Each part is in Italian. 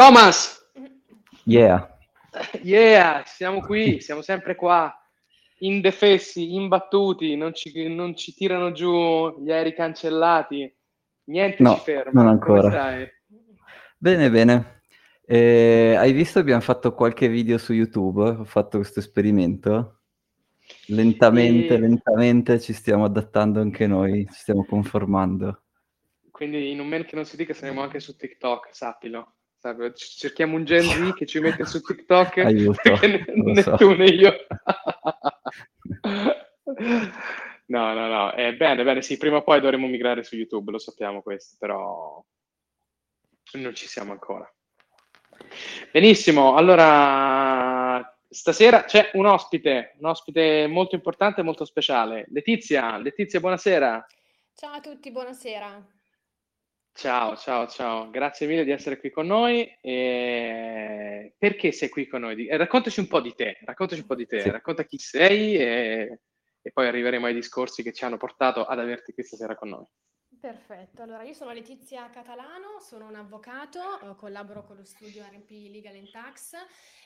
Thomas! Yeah. Yeah, siamo qui, siamo sempre qua, indefessi, imbattuti, non ci, non ci tirano giù gli aerei cancellati, niente No, ci ferma. non ancora. Bene, bene. Eh, hai visto, abbiamo fatto qualche video su YouTube, ho fatto questo esperimento. Lentamente, E- lentamente ci stiamo adattando anche noi, ci stiamo conformando. Quindi in un men che non si dica saremo anche su TikTok, sappilo. Cerchiamo un Gen Z che ci mette su TikTok Aiuto, perché né, so. tu né io. No, no, no, è bene, bene, sì, prima o poi dovremo migrare su YouTube, lo sappiamo questo, però non ci siamo ancora. Benissimo, allora stasera c'è un ospite, un ospite molto importante e molto speciale. Letizia, Letizia, buonasera. Ciao a tutti, buonasera. Ciao, ciao, ciao, grazie mille di essere qui con noi. E Perché sei qui con noi? Eh, Raccontaci un po' di te, raccontaci un po' di te, Sì. racconta chi sei e, e poi arriveremo ai discorsi che ci hanno portato ad averti qui stasera con noi. Perfetto, allora io sono Letizia Catalano, sono un avvocato, eh, collaboro con lo studio RP Legal and Tax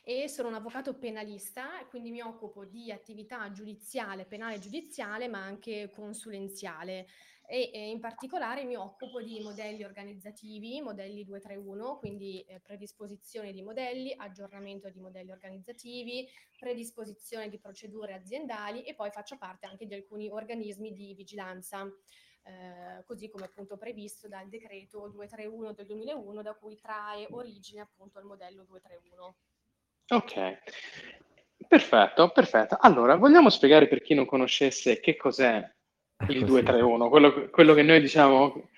e sono un avvocato penalista, quindi mi occupo di attività giudiziale, penale e giudiziale, ma anche consulenziale. E, e in particolare mi occupo di modelli organizzativi, modelli 231, quindi eh, predisposizione di modelli, aggiornamento di modelli organizzativi, predisposizione di procedure aziendali e poi faccio parte anche di alcuni organismi di vigilanza eh, così come appunto previsto dal decreto 231 del 2001 da cui trae origine appunto il modello 231. Ok, perfetto, perfetto. Allora, vogliamo spiegare per chi non conoscesse che cos'è il Ecco, sì. 231, quello, quello che noi diciamo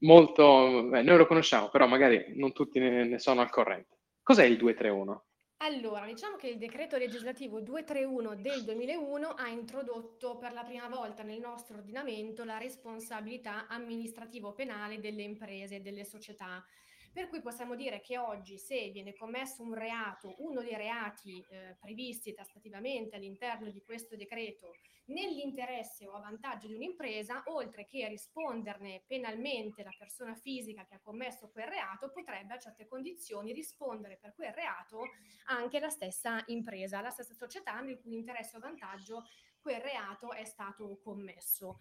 molto, beh, noi lo conosciamo, però magari non tutti ne, ne sono al corrente. Cos'è il 231? Allora, diciamo che il decreto legislativo 231 del 2001 ha introdotto per la prima volta nel nostro ordinamento la responsabilità amministrativo-penale delle imprese e delle società. Per cui possiamo dire che oggi se viene commesso un reato, uno dei reati eh, previsti tassativamente all'interno di questo decreto, nell'interesse o a vantaggio di un'impresa, oltre che risponderne penalmente la persona fisica che ha commesso quel reato, potrebbe a certe condizioni rispondere per quel reato anche la stessa impresa, la stessa società nel cui interesse o vantaggio quel reato è stato commesso.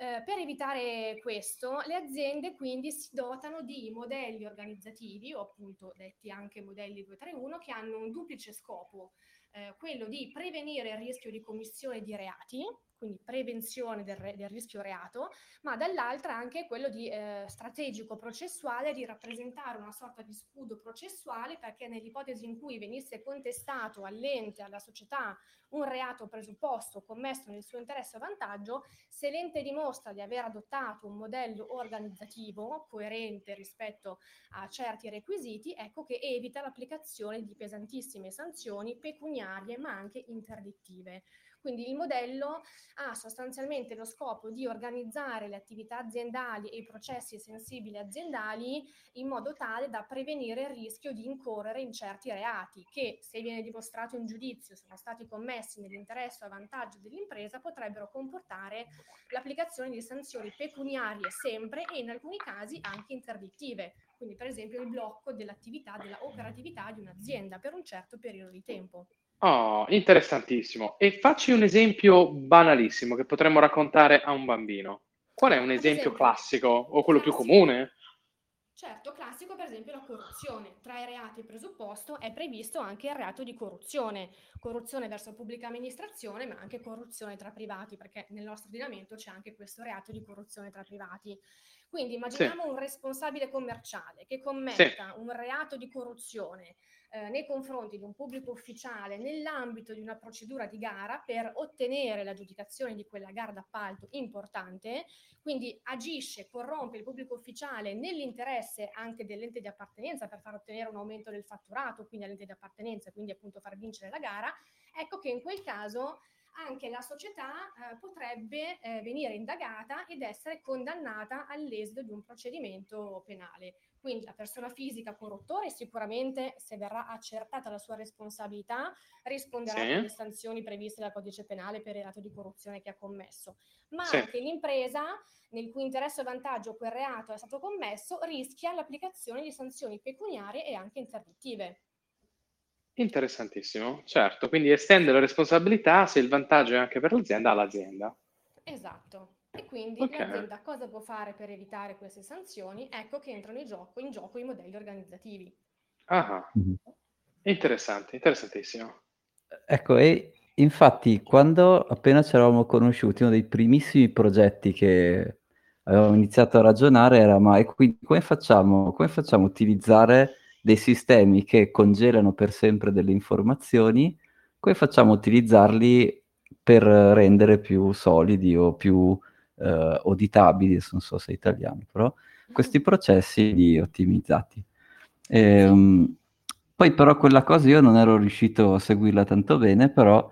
Eh, per evitare questo, le aziende quindi si dotano di modelli organizzativi, o appunto detti anche modelli 231, che hanno un duplice scopo, eh, quello di prevenire il rischio di commissione di reati, quindi prevenzione del, re- del rischio reato, ma dall'altra anche quello di eh, strategico processuale di rappresentare una sorta di scudo processuale perché nell'ipotesi in cui venisse contestato all'ente, alla società, un reato presupposto commesso nel suo interesse o vantaggio, se l'ente dimostra di aver adottato un modello organizzativo coerente rispetto a certi requisiti, ecco che evita l'applicazione di pesantissime sanzioni pecuniarie ma anche interdittive. Quindi il modello ha sostanzialmente lo scopo di organizzare le attività aziendali e i processi sensibili aziendali in modo tale da prevenire il rischio di incorrere in certi reati che, se viene dimostrato in giudizio, sono stati commessi nell'interesse o a vantaggio dell'impresa, potrebbero comportare l'applicazione di sanzioni pecuniarie sempre e in alcuni casi anche interdittive. Quindi, per esempio, il blocco dell'attività, della operatività di un'azienda per un certo periodo di tempo. Oh, interessantissimo. E facci un esempio banalissimo che potremmo raccontare a un bambino. Qual è un Ad esempio esempio, classico o quello più classico. comune? Certo, classico per esempio la corruzione. Tra i reati presupposto è previsto anche il reato di corruzione, corruzione verso pubblica amministrazione, ma anche corruzione tra privati, perché nel nostro ordinamento c'è anche questo reato di corruzione tra privati. Quindi immaginiamo un responsabile commerciale che commetta un reato di corruzione eh, nei confronti di un pubblico ufficiale nell'ambito di una procedura di gara per ottenere l'aggiudicazione di quella gara d'appalto importante, quindi agisce, corrompe il pubblico ufficiale nell'interesse anche dell'ente di appartenenza per far ottenere un aumento del fatturato, quindi all'ente di appartenenza, quindi appunto far vincere la gara, ecco che in quel caso anche la società eh, potrebbe eh, venire indagata ed essere condannata all'esito di un procedimento penale. Quindi la persona fisica corruttore sicuramente, se verrà accertata la sua responsabilità, risponderà Sì. con le sanzioni previste dal codice penale per il reato di corruzione che ha commesso. Ma Sì. anche l'impresa, nel cui interesse o vantaggio quel reato è stato commesso, rischia l'applicazione di sanzioni pecuniarie e anche interdittive. Interessantissimo, certo. Quindi estende la responsabilità se il vantaggio è anche per l'azienda all'azienda. Esatto. E quindi Ok. l'azienda cosa può fare per evitare queste sanzioni? Ecco che entrano in gioco, in gioco i modelli organizzativi. Ah, interessante, interessantissimo. Ecco, e infatti quando appena ci eravamo conosciuti, uno dei primissimi progetti che avevamo iniziato a ragionare era ma e quindi come facciamo, come facciamo a utilizzare dei sistemi che congelano per sempre delle informazioni, come facciamo a utilizzarli per rendere più solidi o più eh, auditabili, adesso non so se è italiano, però questi processi li ottimizzati. Ehm, poi però quella cosa io non ero riuscito a seguirla tanto bene, però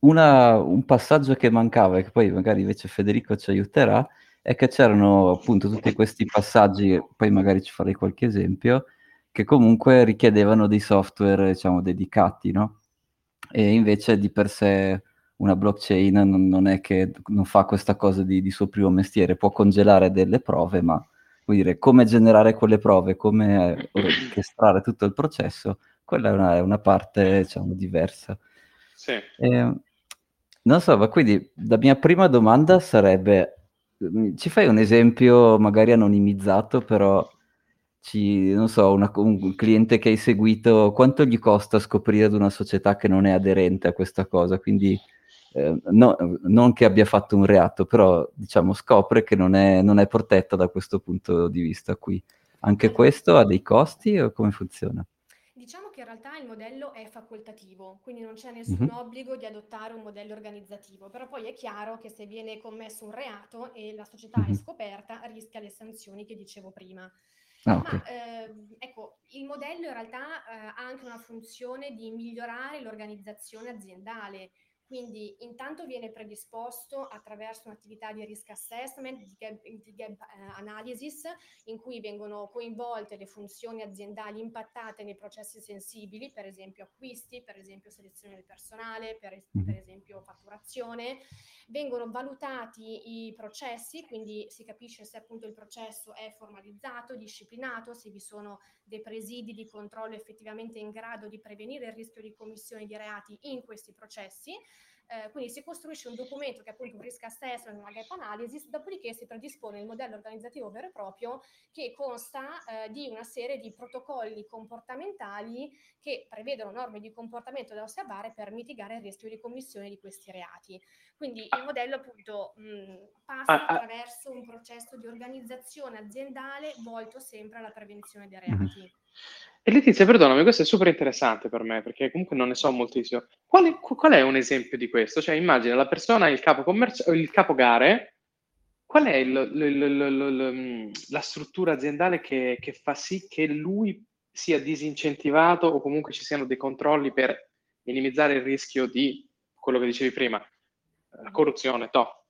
una- un passaggio che mancava e che poi magari invece Federico ci aiuterà è che c'erano appunto tutti questi passaggi, poi magari ci farei qualche esempio, che comunque richiedevano dei software, diciamo, dedicati, no? E invece di per sé una blockchain non, non è che non fa questa cosa di, di suo primo mestiere, può congelare delle prove, ma vuol dire come generare quelle prove, come orchestrare tutto il processo, quella è una, è una parte, diciamo, diversa. Sì. Eh, non so, ma quindi la mia prima domanda sarebbe, mm, ci fai un esempio magari anonimizzato, però ci, non so, una- un cliente che hai seguito, quanto gli costa scoprire ad una società che non è aderente a questa cosa? Quindi eh, no- non che abbia fatto un reato, però diciamo scopre che non è, non è protetta da questo punto di vista qui. Anche questo ha dei costi o come funziona? Diciamo che in realtà il modello è facoltativo, quindi non c'è nessun Mhm. obbligo di adottare un modello organizzativo, però poi è chiaro che se viene commesso un reato e la società è Mhm. scoperta, rischia le sanzioni che dicevo prima. Ah, Ma ok. ehm, ecco, il modello in realtà eh, ha anche una funzione di migliorare l'organizzazione aziendale. Quindi intanto viene predisposto attraverso un'attività di risk assessment, di gap, di gap, eh, analysis, in cui vengono coinvolte le funzioni aziendali impattate nei processi sensibili, per esempio acquisti, per esempio selezione del personale, per, es- Mhm. per esempio fatturazione. Vengono valutati i processi, quindi si capisce se appunto il processo è formalizzato, disciplinato, se vi sono dei presidi di controllo effettivamente in grado di prevenire il rischio di commissione di reati in questi processi. Eh, quindi si costruisce un documento che appunto un risk assessment, una gap analysis, dopodiché si predispone il modello organizzativo vero e proprio che consta eh, di una serie di protocolli comportamentali che prevedono norme di comportamento da osservare per mitigare il rischio di commissione di questi reati. Quindi il modello appunto mh, passa Ah, ah. attraverso un processo di organizzazione aziendale volto sempre alla prevenzione dei reati. E Letizia, perdonami, questo è super interessante per me perché comunque non ne so moltissimo. Quale- qual è un esempio di questo? Cioè, immagina la persona, il capo commerciale, il capo gare, qual è il- il- il- il- la struttura aziendale che, che fa sì che lui sia disincentivato o comunque ci siano dei controlli per minimizzare il rischio di quello che dicevi prima, corruzione, to.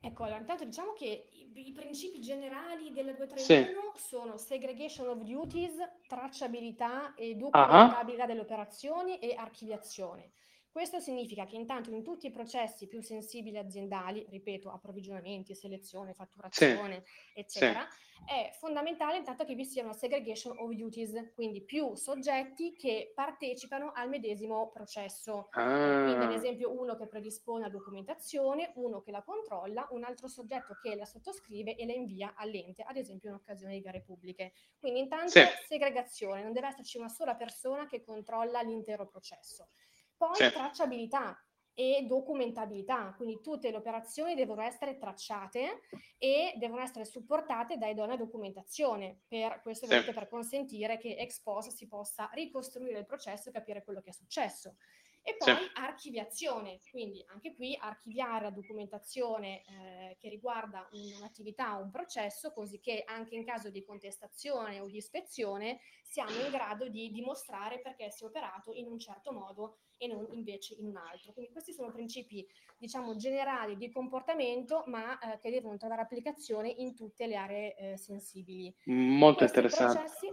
Ecco, allora, intanto diciamo che i, i principi generali della 231 sono segregation of duties, tracciabilità e documentabilità delle operazioni e archiviazione. Questo significa che intanto in tutti i processi più sensibili aziendali, ripeto, approvvigionamenti, selezione, fatturazione, eccetera, è fondamentale intanto che vi sia una segregation of duties, quindi più soggetti che partecipano al medesimo processo. Eh, Quindi, ad Ah, esempio, uno che predispone la documentazione, uno che la controlla, un altro soggetto che la sottoscrive e la invia all'ente, ad esempio in occasione di gare pubbliche. Quindi, intanto, Sì. segregazione, non deve esserci una sola persona che controlla l'intero processo. Poi, Sì. tracciabilità e documentabilità, quindi tutte le operazioni devono essere tracciate e devono essere supportate da idonea documentazione, per questo Sì. per consentire che ex post si possa ricostruire il processo e capire quello che è successo. E poi sì. archiviazione, quindi anche qui archiviare la documentazione eh, che riguarda un'attività o un processo, così che anche in caso di contestazione o di ispezione siamo in grado di dimostrare perché si è operato in un certo modo e non invece in un altro. Quindi questi sono principi, diciamo, generali di comportamento, ma eh, che devono trovare applicazione in tutte le aree eh, sensibili. Molto questi interessante. Processi,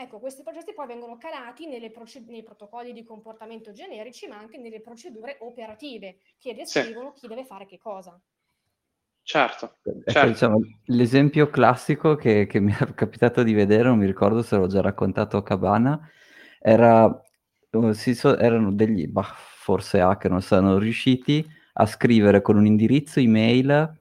Ecco, questi processi poi vengono calati proced- nei protocolli di comportamento generici, ma anche nelle procedure operative che descrivono sì. chi deve fare che cosa. Certo, ecco, certo. Diciamo, l'esempio classico che, che, mi è capitato di vedere, non mi ricordo se l'ho già raccontato a Cabana, era, si so, erano degli, bah, forse hacker, non sono riusciti a scrivere con un indirizzo email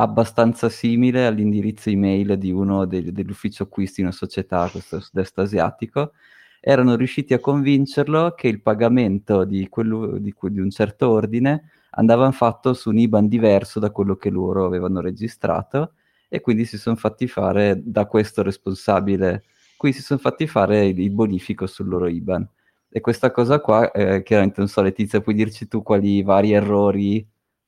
abbastanza simile all'indirizzo email di uno degli, dell'ufficio acquisti in una società, questo sud-est asiatico, erano riusciti a convincerlo che il pagamento di, quello, di, di un certo ordine andava fatto su un IBAN diverso da quello che loro avevano registrato e quindi si sono fatti fare da questo responsabile, qui si sono fatti fare il, il bonifico sul loro IBAN. E questa cosa qua, eh, chiaramente non so Letizia, puoi dirci tu quali vari errori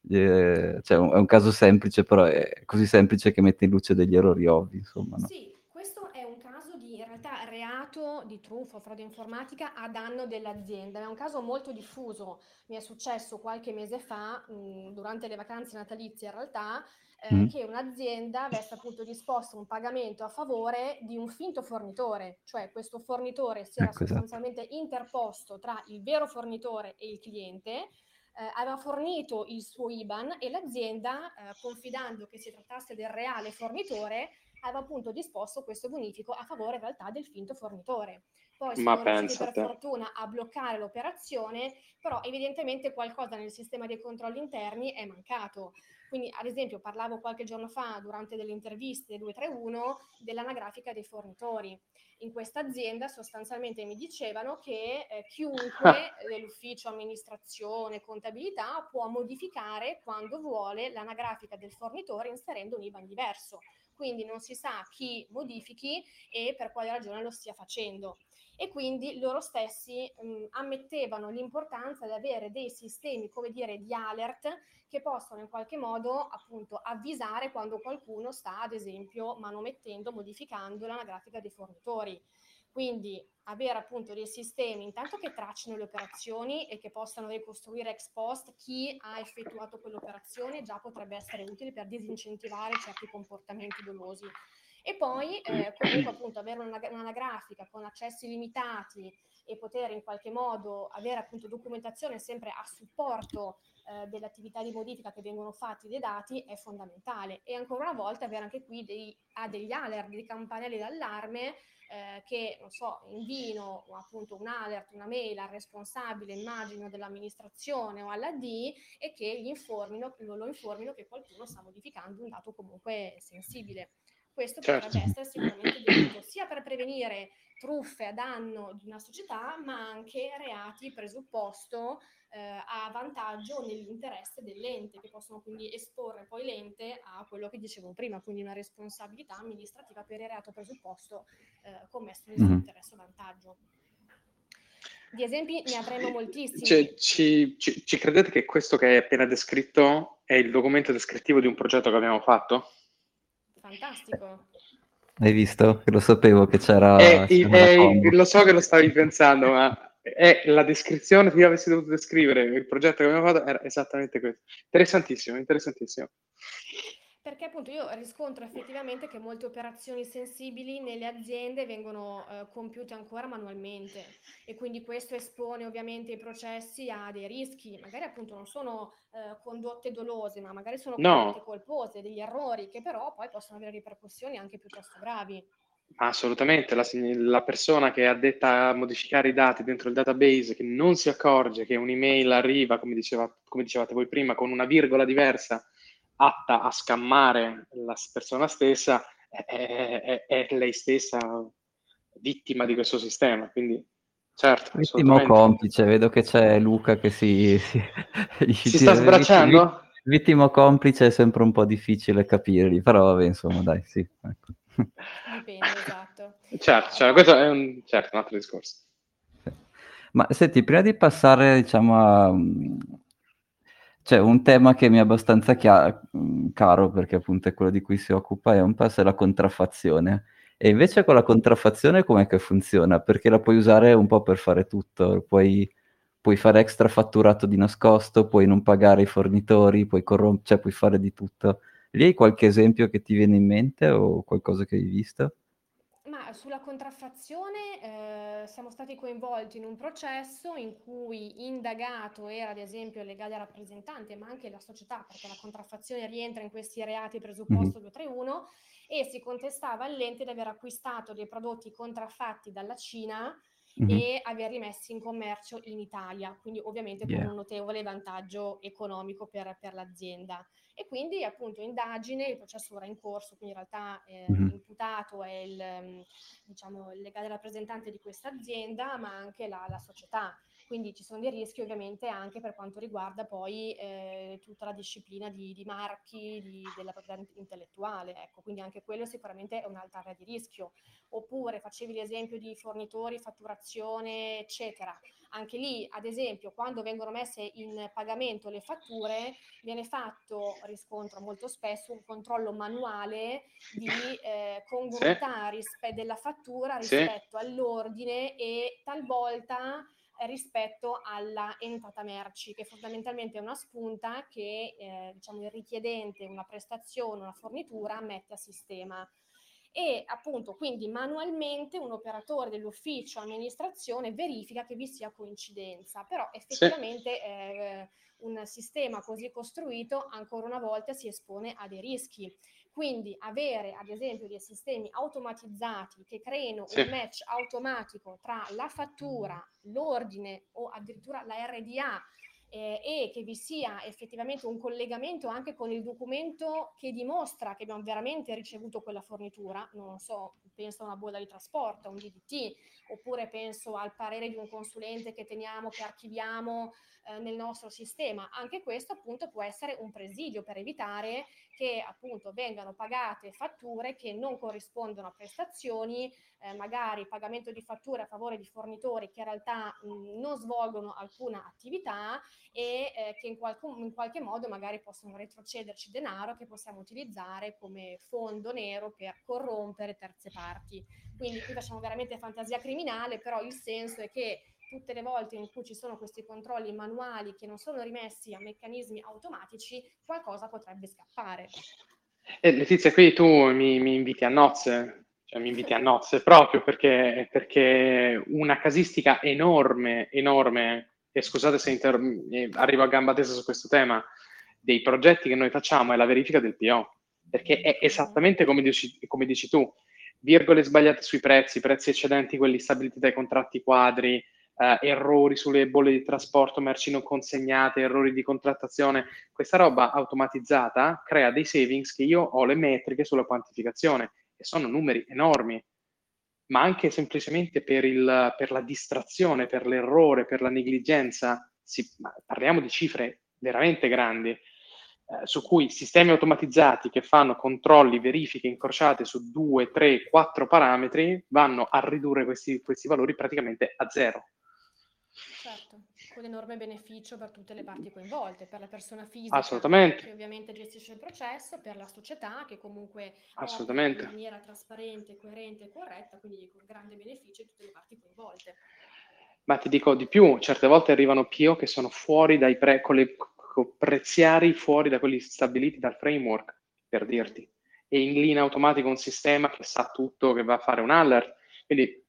eh, cioè, è un caso semplice, però è così semplice che mette in luce degli errori ovvi, insomma. No? Sì, questo è un caso di in realtà reato di truffa o frode informatica a danno dell'azienda. È un caso molto diffuso. Mi è successo qualche mese fa, mh, durante le vacanze natalizie in realtà, eh, mm. che un'azienda avesse appunto disposto un pagamento a favore di un finto fornitore, cioè questo fornitore si era ecco, esatto. sostanzialmente esatto. interposto tra il vero fornitore e il cliente aveva fornito il suo IBAN e l'azienda, eh, confidando che si trattasse del reale fornitore, aveva appunto disposto questo bonifico a favore in realtà del finto fornitore. Poi sono Ma riusciti per fortuna a bloccare l'operazione, però evidentemente qualcosa nel sistema dei controlli interni è mancato. Quindi, ad esempio, parlavo qualche giorno fa durante delle interviste 231 dell'anagrafica dei fornitori in questa azienda sostanzialmente mi dicevano che eh, chiunque dell'ufficio amministrazione, contabilità può modificare quando vuole l'anagrafica del fornitore inserendo un IBAN diverso. Quindi non si sa chi modifichi e per quale ragione lo stia facendo e quindi loro stessi mh, ammettevano l'importanza di avere dei sistemi, come dire, di alert che possono in qualche modo appunto avvisare quando qualcuno sta ad esempio manomettendo, modificando l'anagrafica dei fornitori. Quindi avere appunto dei sistemi intanto che tracciano le operazioni e che possano ricostruire ex post chi ha effettuato quell'operazione già potrebbe essere utile per disincentivare certi comportamenti dolosi. E poi eh, comunque appunto avere una, un'anagrafica con accessi limitati e poter in qualche modo avere appunto documentazione sempre a supporto eh, delle attività di modifica che vengono fatte dei dati è fondamentale. E ancora una volta avere anche qui dei, ah, degli alert, dei campanelli d'allarme eh, che, non so, invino appunto un alert, una mail al responsabile, immagino, dell'amministrazione o alla D e che gli informino, lo informino che qualcuno sta modificando un dato comunque sensibile. Questo certo. potrebbe essere sicuramente detto sia per prevenire truffe a danno di una società, ma anche reati presupposto eh, a vantaggio nell'interesse dell'ente, che possono quindi esporre poi l'ente a quello che dicevo prima, quindi una responsabilità amministrativa per il reato presupposto eh, commesso nel mm-hmm. interesse o vantaggio. Di esempi ne avremo moltissimi. Cioè, ci, ci, ci credete che questo che hai appena descritto è il documento descrittivo di un progetto che abbiamo fatto? Fantastico. Hai visto? Lo sapevo che c'era... È, è, lo so che lo stavi pensando, ma è la descrizione che io avessi dovuto descrivere, il progetto che abbiamo fatto era esattamente questo. Interessantissimo, interessantissimo perché appunto io riscontro effettivamente che molte operazioni sensibili nelle aziende vengono eh, compiute ancora manualmente e quindi questo espone ovviamente i processi a dei rischi, magari appunto non sono eh, condotte dolose, ma magari sono no. condotte colpose, degli errori che però poi possono avere ripercussioni anche piuttosto gravi. Assolutamente, la, la, persona che è addetta a modificare i dati dentro il database, che non si accorge che un'email arriva, come, diceva, come dicevate voi prima, con una virgola diversa atta a scammare la persona stessa, è, è, è lei stessa vittima di questo sistema. Quindi, certo. Vittimo complice, vedo che c'è Luca che si, si, si sta sbracciando. Vittimo complice è sempre un po' difficile capirli, però vabbè, insomma, dai, sì. Ecco. Dipende, esatto. Certo, cioè, questo è un, certo, un altro discorso. Ma senti, prima di passare, diciamo, a... C'è un tema che mi è abbastanza chia- caro, perché appunto è quello di cui si occupa, è un po' la contraffazione. E invece con la contraffazione com'è che funziona? Perché la puoi usare un po' per fare tutto, puoi, puoi fare extra fatturato di nascosto, puoi non pagare i fornitori, puoi, corrom- cioè, puoi fare di tutto. Lì hai qualche esempio che ti viene in mente o qualcosa che hai visto? Sulla contraffazione eh, siamo stati coinvolti in un processo in cui indagato era ad esempio il legale rappresentante, ma anche la società, perché la contraffazione rientra in questi reati presupposto mm-hmm. 231, e si contestava all'ente di aver acquistato dei prodotti contraffatti dalla Cina mm-hmm. e aver rimessi in commercio in Italia, quindi ovviamente yeah. con un notevole vantaggio economico per, per l'azienda. E quindi appunto indagine, il processo ora in corso, quindi in realtà eh, mm-hmm. l'imputato è il, mm, diciamo, il legale rappresentante di questa azienda, ma anche la, la società. Quindi ci sono dei rischi ovviamente anche per quanto riguarda poi eh, tutta la disciplina di, di marchi di, della proprietà intellettuale. Ecco, quindi anche quello sicuramente è un'altra area di rischio. Oppure facevi l'esempio di fornitori, fatturazione, eccetera. Anche lì, ad esempio, quando vengono messe in pagamento le fatture, viene fatto, riscontro molto spesso, un controllo manuale di eh, congruità sì. rispe- della fattura rispetto sì. all'ordine e talvolta rispetto alla entrata merci, che fondamentalmente è una spunta che eh, diciamo, il richiedente una prestazione, una fornitura mette a sistema. E appunto quindi manualmente un operatore dell'ufficio amministrazione verifica che vi sia coincidenza, però effettivamente sì. eh, un sistema così costruito ancora una volta si espone a dei rischi. Quindi avere ad esempio dei sistemi automatizzati che creino sì. un match automatico tra la fattura, l'ordine o addirittura la RDA eh, e che vi sia effettivamente un collegamento anche con il documento che dimostra che abbiamo veramente ricevuto quella fornitura, non so, penso a una bolla di trasporto, a un DDT, oppure penso al parere di un consulente che teniamo, che archiviamo eh, nel nostro sistema. Anche questo appunto può essere un presidio per evitare che appunto vengano pagate fatture che non corrispondono a prestazioni, eh, magari pagamento di fatture a favore di fornitori che in realtà mh, non svolgono alcuna attività e eh, che in, qualcun, in qualche modo magari possono retrocederci denaro che possiamo utilizzare come fondo nero per corrompere terze parti. Quindi qui facciamo veramente fantasia criminale, però il senso è che tutte le volte in cui ci sono questi controlli manuali che non sono rimessi a meccanismi automatici, qualcosa potrebbe scappare. Eh, Letizia, qui tu mi, mi, inviti a nozze, cioè mi inviti a nozze proprio perché, perché una casistica enorme, enorme, e scusate se inter- eh, arrivo a gamba tesa su questo tema, dei progetti che noi facciamo è la verifica del PO, perché è esattamente come dici, come dici tu, virgole sbagliate sui prezzi, prezzi eccedenti quelli stabiliti dai contratti quadri, eh, errori sulle bolle di trasporto, merci non consegnate, errori di contrattazione, questa roba automatizzata crea dei savings che io ho le metriche sulla quantificazione e sono numeri enormi, ma anche semplicemente per, il, per la distrazione, per l'errore, per la negligenza, si, parliamo di cifre veramente grandi. Eh, su cui sistemi automatizzati che fanno controlli, verifiche incrociate su due, tre, quattro parametri vanno a ridurre questi, questi valori praticamente a zero. Certo, con enorme beneficio per tutte le parti coinvolte, per la persona fisica che ovviamente gestisce il processo, per la società che comunque in maniera trasparente, coerente e corretta, quindi con grande beneficio a tutte le parti coinvolte. Ma ti dico di più, certe volte arrivano PO che sono fuori dai pre, con le con preziari fuori da quelli stabiliti dal framework, per dirti. E in linea automatica un sistema che sa tutto, che va a fare un alert. Quindi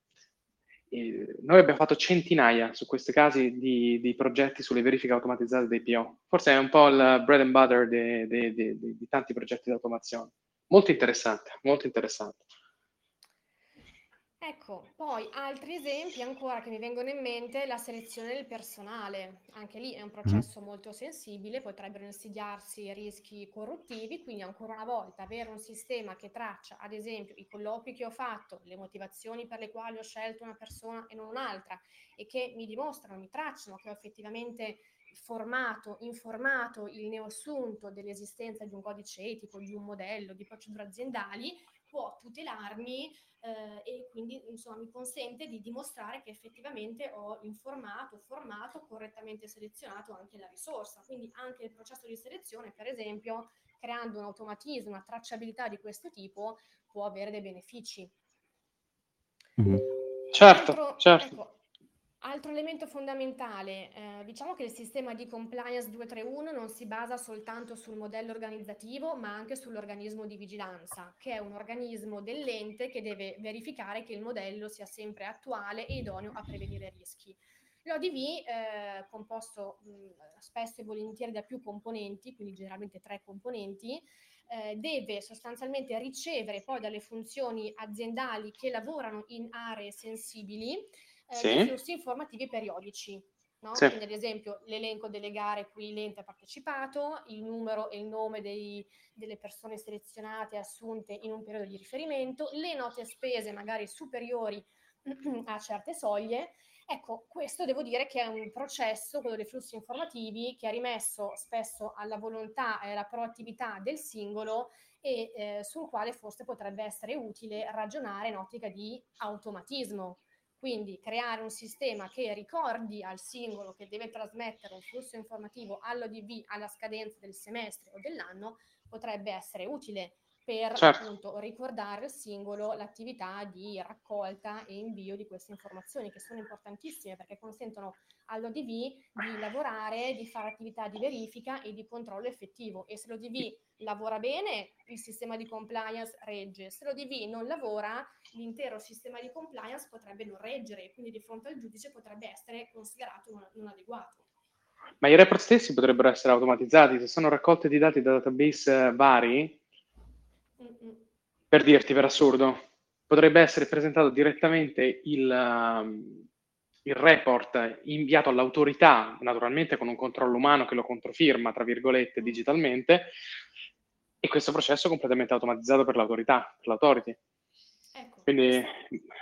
noi abbiamo fatto centinaia su questi casi di, di, progetti sulle verifiche automatizzate dei PO. Forse è un po' il bread and butter di tanti progetti di automazione. Molto interessante, molto interessante. Ecco, poi altri esempi ancora che mi vengono in mente, la selezione del personale. Anche lì è un processo molto sensibile, potrebbero insidiarsi rischi corruttivi, quindi ancora una volta avere un sistema che traccia, ad esempio, i colloqui che ho fatto, le motivazioni per le quali ho scelto una persona e non un'altra e che mi dimostrano, mi tracciano che ho effettivamente formato, informato il neoassunto dell'esistenza di un codice etico, di un modello, di procedure aziendali, può tutelarmi eh, e quindi insomma mi consente di dimostrare che effettivamente ho informato, formato, correttamente selezionato anche la risorsa. Quindi anche il processo di selezione, per esempio, creando un automatismo, una tracciabilità di questo tipo, può avere dei benefici. Certo, altro, certo. Ecco, altro elemento fondamentale, eh, diciamo che il sistema di compliance 231 non si basa soltanto sul modello organizzativo, ma anche sull'organismo di vigilanza, che è un organismo dell'ente che deve verificare che il modello sia sempre attuale e idoneo a prevenire rischi. L'ODV, eh, composto mh, spesso e volentieri da più componenti, quindi generalmente tre componenti, eh, deve sostanzialmente ricevere poi dalle funzioni aziendali che lavorano in aree sensibili eh, sì. dei flussi informativi periodici. No? Sì. Quindi, ad esempio, l'elenco delle gare cui l'ente ha partecipato, il numero e il nome dei, delle persone selezionate e assunte in un periodo di riferimento, le note spese magari superiori a certe soglie Ecco, questo devo dire che è un processo, quello dei flussi informativi, che è rimesso spesso alla volontà e alla proattività del singolo e eh, sul quale forse potrebbe essere utile ragionare in ottica di automatismo. Quindi creare un sistema che ricordi al singolo che deve trasmettere un flusso informativo all'ODV alla scadenza del semestre o dell'anno potrebbe essere utile per certo. appunto ricordare al singolo l'attività di raccolta e invio di queste informazioni che sono importantissime perché consentono all'ODV di lavorare, di fare attività di verifica e di controllo effettivo e se l'ODV lavora bene il sistema di compliance regge, se l'ODV non lavora l'intero sistema di compliance potrebbe non reggere e quindi di fronte al giudice potrebbe essere considerato non, non adeguato. Ma i report stessi potrebbero essere automatizzati se sono raccolte di dati da database vari per dirti, per assurdo, potrebbe essere presentato direttamente il, uh, il report inviato all'autorità, naturalmente con un controllo umano che lo controfirma, tra virgolette, digitalmente, e questo processo è completamente automatizzato per l'autorità, per l'autority. Ecco, Quindi...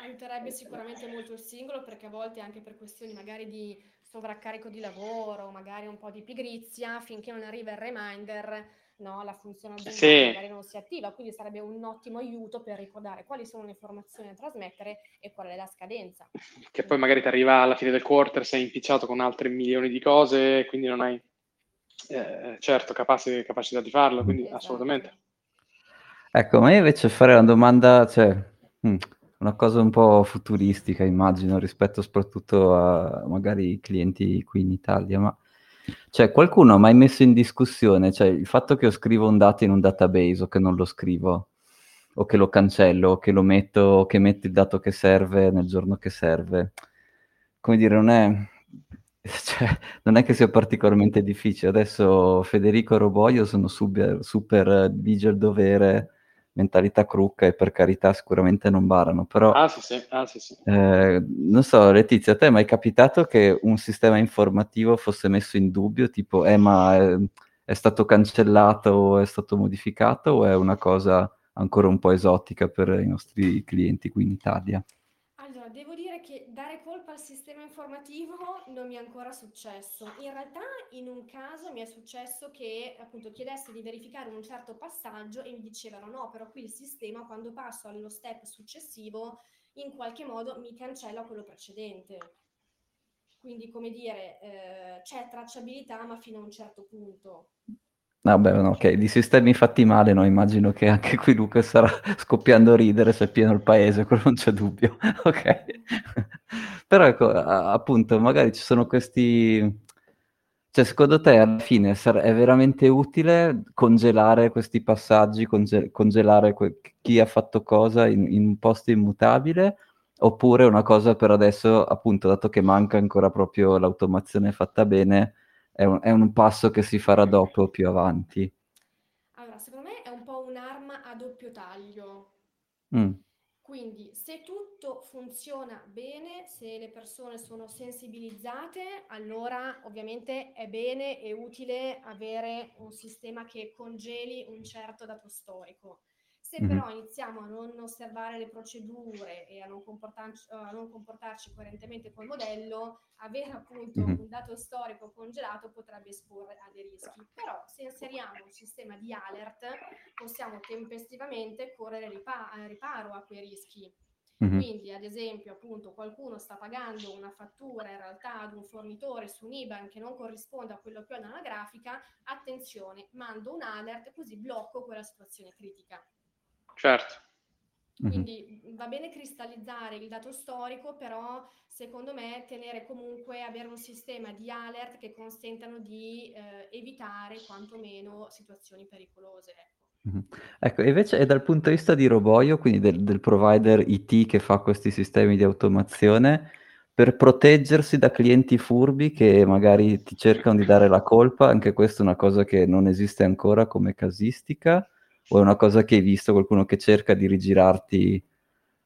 aiuterebbe sicuramente molto il singolo perché a volte anche per questioni magari di sovraccarico di lavoro, magari un po' di pigrizia, finché non arriva il reminder, no, la funzione aziendale sì. magari non si attiva, quindi sarebbe un ottimo aiuto per ricordare quali sono le informazioni da trasmettere e qual è la scadenza. Che poi magari ti arriva alla fine del quarter, sei impicciato con altre milioni di cose, quindi non hai eh, certo capaci, capacità di farlo, quindi esatto. assolutamente. Ecco, ma io invece farei una domanda, cioè, hmm, una cosa un po' futuristica, immagino, rispetto soprattutto a magari i clienti qui in Italia, ma cioè, qualcuno ha mai messo in discussione cioè, il fatto che io scrivo un dato in un database o che non lo scrivo, o che lo cancello, o che lo metto, o che metto il dato che serve nel giorno che serve? Come dire, non è, cioè, non è che sia particolarmente difficile. Adesso Federico e Roboio sono super, super digi il dovere mentalità crucca e per carità sicuramente non barano, però... Ah sì sì, ah, sì. Eh, non so, Letizia, a te è mai capitato che un sistema informativo fosse messo in dubbio, tipo, eh ma è, è stato cancellato o è stato modificato o è una cosa ancora un po' esotica per i nostri clienti qui in Italia? Devo dire che dare colpa al sistema informativo non mi è ancora successo. In realtà in un caso mi è successo che appunto chiedessi di verificare un certo passaggio e mi dicevano no, però qui il sistema quando passo allo step successivo in qualche modo mi cancella quello precedente. Quindi come dire, eh, c'è tracciabilità ma fino a un certo punto. Vabbè, no, ok, di sistemi fatti male, no, immagino che anche qui Luca starà scoppiando a ridere se è pieno il paese, quello non c'è dubbio, ok. Però ecco, appunto, magari ci sono questi... Cioè, secondo te alla fine è veramente utile congelare questi passaggi, conge- congelare que- chi ha fatto cosa in, in un posto immutabile? Oppure una cosa per adesso, appunto, dato che manca ancora proprio l'automazione fatta bene, è un, è un passo che si farà dopo più avanti? Allora, secondo me è un po' un'arma a doppio taglio. Mm. Quindi, se tutto funziona bene, se le persone sono sensibilizzate, allora ovviamente è bene e utile avere un sistema che congeli un certo dato storico. Se mm-hmm. però iniziamo a non osservare le procedure e a non, comportarci, a non comportarci coerentemente col modello, avere appunto mm-hmm. un dato storico congelato potrebbe esporre a dei rischi. Però se inseriamo un sistema di alert possiamo tempestivamente correre ripa- riparo a quei rischi. Mm-hmm. Quindi, ad esempio, appunto, qualcuno sta pagando una fattura in realtà ad un fornitore su un IBAN che non corrisponde a quello che ho nella grafica, attenzione, mando un alert così blocco quella situazione critica. Certo. Quindi va bene cristallizzare il dato storico, però secondo me tenere comunque, avere un sistema di alert che consentano di eh, evitare quantomeno situazioni pericolose. Ecco. ecco, invece è dal punto di vista di Roboio, quindi del, del provider IT che fa questi sistemi di automazione, per proteggersi da clienti furbi che magari ti cercano di dare la colpa, anche questa è una cosa che non esiste ancora come casistica, o è una cosa che hai visto, qualcuno che cerca di rigirarti,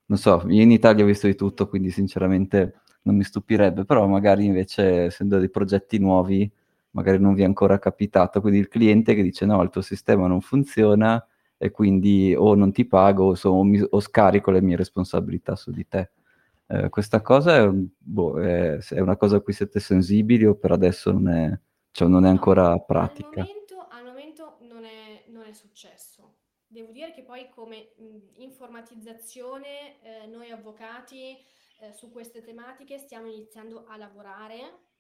non so, io in Italia ho visto di tutto, quindi sinceramente non mi stupirebbe, però magari invece essendo dei progetti nuovi, magari non vi è ancora capitato, quindi il cliente che dice no, il tuo sistema non funziona e quindi o non ti pago o, so, o, mi, o scarico le mie responsabilità su di te. Eh, questa cosa è, boh, è, è, una cosa a cui siete sensibili o per adesso non è, cioè non è ancora pratica? Al momento, al momento non, non, è, successo. Devo dire che poi come mh, informatizzazione eh, noi avvocati eh, su queste tematiche stiamo iniziando a lavorare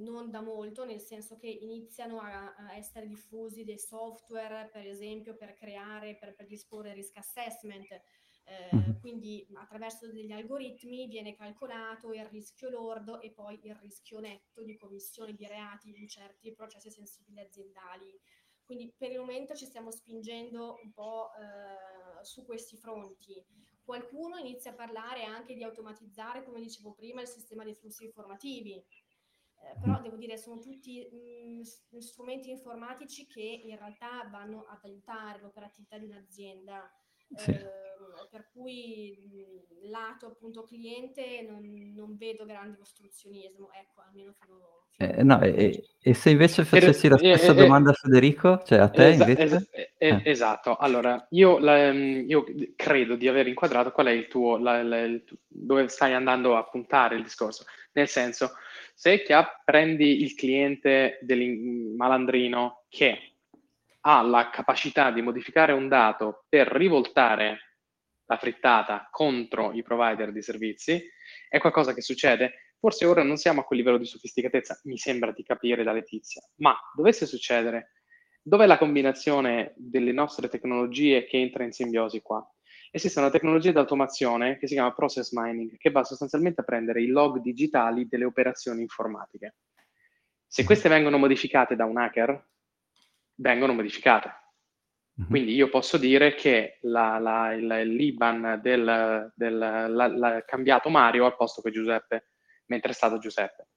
non da molto, nel senso che iniziano a, a, essere diffusi dei software, per esempio, per creare, per predisporre risk assessment. Eh, mm-hmm. Quindi attraverso degli algoritmi viene calcolato il rischio lordo e poi il rischio netto di commissione di reati in certi processi sensibili aziendali. Quindi per il momento ci stiamo spingendo un po' eh, su questi fronti. Qualcuno inizia a parlare anche di automatizzare, come dicevo prima, il sistema dei flussi informativi. Eh, però devo dire sono tutti mh, mm, strumenti informatici che in realtà vanno ad aiutare l'operatività di un'azienda. Sì. Eh, per cui lato appunto cliente non, non, vedo grande ostruzionismo, ecco, almeno fino, fino eh, no, e, e, se invece facessi la stessa eh, domanda a Federico, cioè a te invece? Es- eh. Esatto, allora io, la, mm, io, credo di aver inquadrato qual è il tuo, la, la, il, dove stai andando a puntare il discorso, nel senso se che prendi il cliente del malandrino che ha la capacità di modificare un dato per rivoltare la frittata contro i provider di servizi, è qualcosa che succede. Forse ora non siamo a quel livello di sofisticatezza, mi sembra di capire da Letizia, ma dovesse succedere, dov'è la combinazione delle nostre tecnologie che entra in simbiosi qua? esiste una tecnologia di automazione che si chiama process mining, che va sostanzialmente a prendere i log digitali delle operazioni informatiche. Se queste vengono modificate da un hacker, vengono modificate. Mhm. Quindi io posso dire che la, la, il, l'IBAN del, del la, cambiato Mario al posto che Giuseppe, mentre è stato Giuseppe.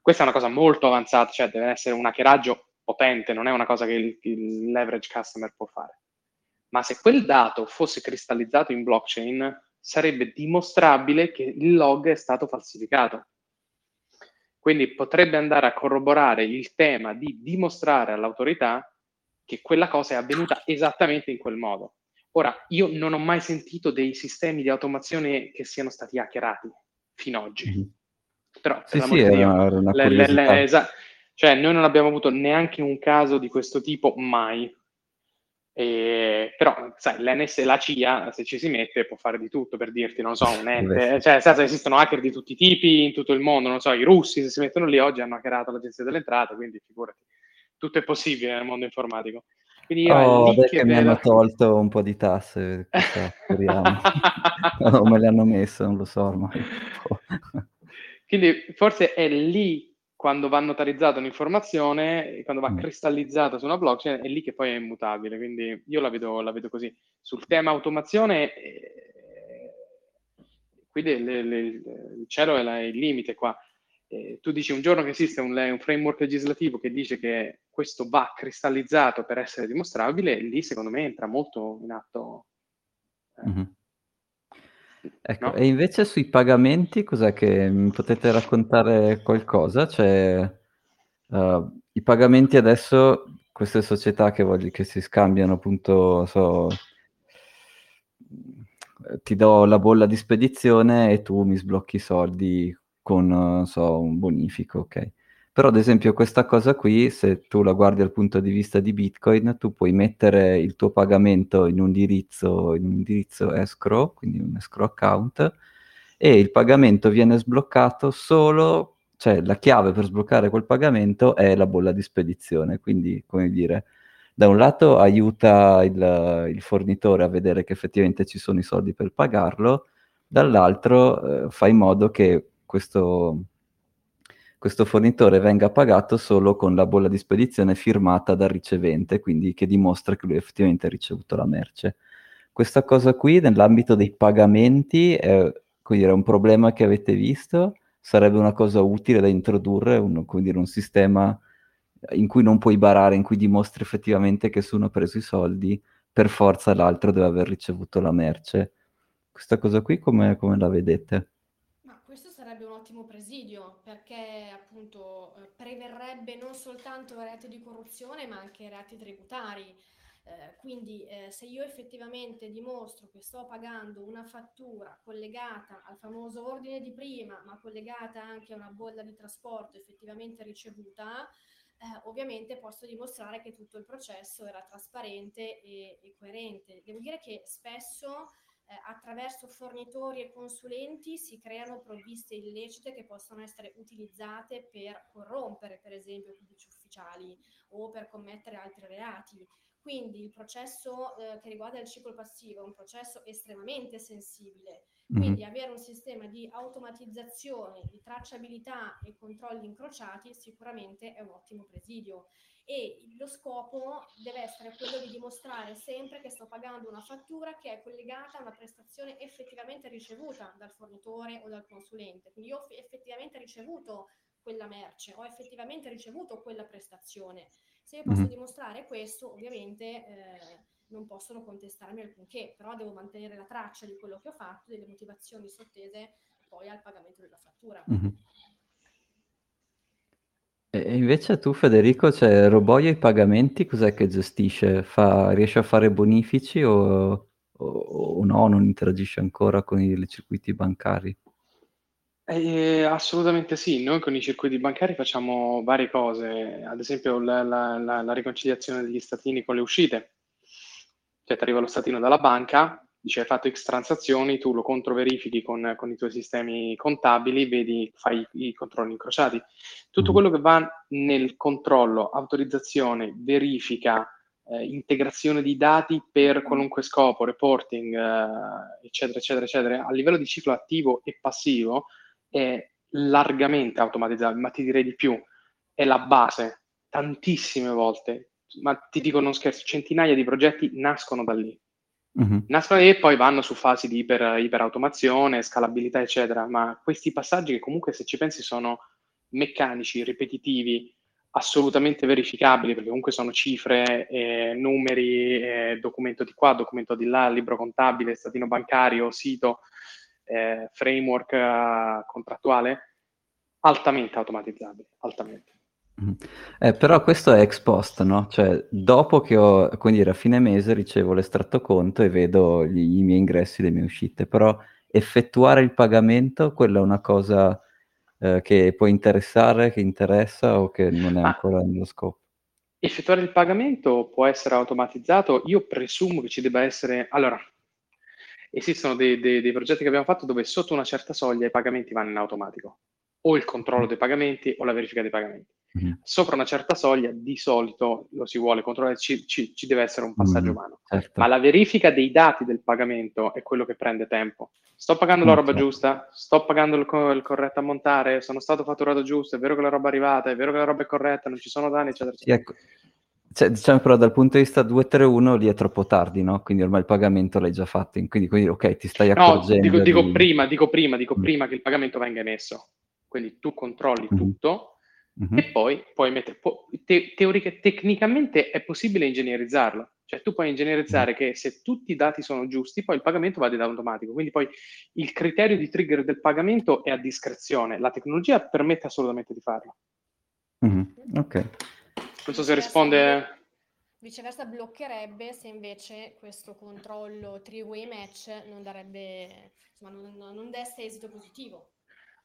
Questa è una cosa molto avanzata, cioè deve essere un hackeraggio potente, non è una cosa che il, il leverage customer può fare ma se quel dato fosse cristallizzato in blockchain, sarebbe dimostrabile che il log è stato falsificato. Quindi potrebbe andare a corroborare il tema di dimostrare all'autorità che quella cosa è avvenuta esattamente in quel modo. Ora, io non ho mai sentito dei sistemi di automazione che siano stati hackerati fino ad oggi. Mm-hmm. Però, per sì, sì, di Dio, una, una le, le, le, esa- cioè, noi non abbiamo avuto neanche un caso di questo tipo mai. E, però, sai, l'NS, la CIA, se ci si mette, può fare di tutto per dirti, non so, un ente. Cioè, senza, esistono hacker di tutti i tipi in tutto il mondo, non so, i russi, se si mettono lì oggi, hanno hackerato l'agenzia delle entrate, quindi figurati, tutto è possibile nel mondo informatico. Quindi io oh, che mi hanno tolto un po' di tasse, speriamo. o me le hanno messe, non lo so ormai. quindi forse è lì quando va notarizzata un'informazione, quando va mm. cristallizzata su una blockchain, è lì che poi è immutabile. Quindi io la vedo, la vedo così. Sul tema automazione, eh, qui le, le, le, il cielo è la, il limite qua. Eh, tu dici un giorno che esiste un, un, framework legislativo che dice che questo va cristallizzato per essere dimostrabile, lì secondo me entra molto in atto. Eh. Mm-hmm. Ecco, no? e invece sui pagamenti, cos'è che mi potete raccontare qualcosa? Cioè, uh, i pagamenti adesso, queste società che, voglio, che si scambiano appunto, so, ti do la bolla di spedizione e tu mi sblocchi i soldi con, so, un bonifico, ok? Però ad esempio questa cosa qui, se tu la guardi dal punto di vista di Bitcoin, tu puoi mettere il tuo pagamento in un indirizzo, in un indirizzo escrow, quindi un escrow account, e il pagamento viene sbloccato solo, cioè la chiave per sbloccare quel pagamento è la bolla di spedizione, quindi come dire, da un lato aiuta il, il fornitore a vedere che effettivamente ci sono i soldi per pagarlo, dall'altro eh, fa in modo che questo questo fornitore venga pagato solo con la bolla di spedizione firmata dal ricevente, quindi che dimostra che lui effettivamente ha ricevuto la merce. Questa cosa qui nell'ambito dei pagamenti è dire, un problema che avete visto? Sarebbe una cosa utile da introdurre, un, dire, un sistema in cui non puoi barare, in cui dimostri effettivamente che se uno ha preso i soldi, per forza l'altro deve aver ricevuto la merce. Questa cosa qui come la vedete? Ottimo presidio perché appunto eh, preverrebbe non soltanto reati di corruzione ma anche reati tributari. Eh, quindi eh, se io effettivamente dimostro che sto pagando una fattura collegata al famoso ordine di prima, ma collegata anche a una bolla di trasporto effettivamente ricevuta, eh, ovviamente posso dimostrare che tutto il processo era trasparente e, e coerente. Devo dire che spesso eh, attraverso fornitori e consulenti si creano provviste illecite che possono essere utilizzate per corrompere, per esempio, pubblici ufficiali o per commettere altri reati. Quindi il processo eh, che riguarda il ciclo passivo è un processo estremamente sensibile. Quindi mm-hmm. avere un sistema di automatizzazione, di tracciabilità e controlli incrociati sicuramente è un ottimo presidio e lo scopo deve essere quello di dimostrare sempre che sto pagando una fattura che è collegata a una prestazione effettivamente ricevuta dal fornitore o dal consulente. Quindi io ho effettivamente ricevuto quella merce, ho effettivamente ricevuto quella prestazione. Se io posso dimostrare questo, ovviamente eh, non possono contestarmi alcunché, però devo mantenere la traccia di quello che ho fatto, delle motivazioni sottese poi al pagamento della fattura. Mm-hmm. E invece tu, Federico, cioè Roboio i pagamenti cos'è che gestisce? Fa, riesce a fare bonifici o, o, o no? Non interagisce ancora con i circuiti bancari? Eh, assolutamente sì, noi con i circuiti bancari facciamo varie cose, ad esempio la, la, la, la riconciliazione degli statini con le uscite, cioè ti arriva lo statino dalla banca, dice hai fatto X transazioni, tu lo controverifichi con, con i tuoi sistemi contabili, vedi, fai i controlli incrociati. Tutto mm. quello che va nel controllo, autorizzazione, verifica, eh, integrazione di dati per qualunque scopo, reporting, eh, eccetera, eccetera, eccetera, a livello di ciclo attivo e passivo è largamente automatizzato, ma ti direi di più, è la base. Tantissime volte, ma ti dico non scherzo, centinaia di progetti nascono da lì Mm-hmm. Nascono e poi vanno su fasi di iper, iperautomazione, scalabilità, eccetera. Ma questi passaggi che comunque, se ci pensi, sono meccanici, ripetitivi, assolutamente verificabili, perché comunque sono cifre, eh, numeri, eh, documento di qua, documento di là, libro contabile, statino bancario, sito, eh, framework uh, contrattuale, altamente automatizzabili, altamente. Eh, però questo è ex post, no? Cioè, dopo che ho, quindi a fine mese ricevo l'estratto conto e vedo gli, i miei ingressi e le mie uscite, però effettuare il pagamento, quella è una cosa eh, che può interessare, che interessa o che non è ancora nello scopo? Effettuare il pagamento può essere automatizzato, io presumo che ci debba essere... Allora, esistono dei, dei, dei progetti che abbiamo fatto dove sotto una certa soglia i pagamenti vanno in automatico, o il controllo dei pagamenti o la verifica dei pagamenti Mm-hmm. Sopra una certa soglia, di solito lo si vuole controllare, ci, ci, ci deve essere un passaggio mm-hmm. umano. Certo. Ma la verifica dei dati del pagamento è quello che prende tempo. Sto pagando la roba certo. giusta? Sto pagando il, co- il, corretto ammontare? Sono stato fatturato giusto? È vero che la roba è arrivata? È vero che la roba è corretta? Non ci sono danni? Eccetera, eccetera. Sì, ecco. Cioè, diciamo però dal punto di vista 231 lì è troppo tardi, no? Quindi ormai il pagamento l'hai già fatto, quindi, quindi ok, ti stai accorgendo. No, dico, dico di... prima, dico prima, dico mm. prima che il pagamento venga emesso. Quindi tu controlli mm. tutto mm-hmm. e poi puoi mettere, te, teoriche, tecnicamente è possibile ingegnerizzarlo, cioè tu puoi ingegnerizzare che se tutti i dati sono giusti, poi il pagamento va in automatico, quindi poi il criterio di trigger del pagamento è a discrezione, la tecnologia permette assolutamente di farlo. Mm-hmm. Ok. Non so se risponde... Viceversa bloccherebbe se invece questo controllo three-way match non darebbe, insomma, non, non desse esito positivo.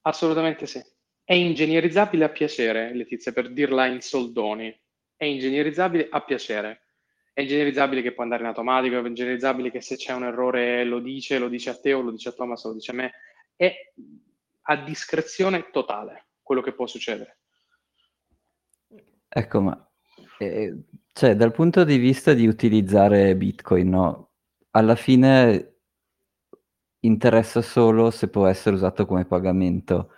Assolutamente sì. È ingegnerizzabile a piacere, Letizia, per dirla in soldoni. È ingegnerizzabile a piacere. È ingegnerizzabile che può andare in automatico, è ingegnerizzabile che se c'è un errore lo dice, lo dice a te o lo dice a Thomas o lo dice a me. È a discrezione totale quello che può succedere. Ecco, ma eh, cioè, dal punto di vista di utilizzare Bitcoin, no? Alla fine interessa solo se può essere usato come pagamento,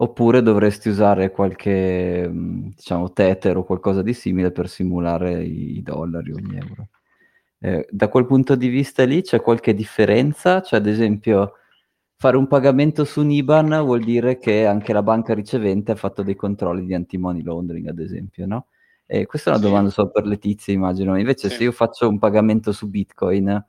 oppure dovresti usare qualche, mm, diciamo, Tether o qualcosa di simile per simulare i dollari o gli euro. Eh, da quel punto di vista lì c'è qualche differenza? Cioè, ad esempio, fare un pagamento su un IBAN vuol dire che anche la banca ricevente ha fatto dei controlli di anti-money laundering, ad esempio, no? Eh, questa è una sì. domanda solo per Letizia, immagino. Invece, sì. se io faccio un pagamento su Bitcoin,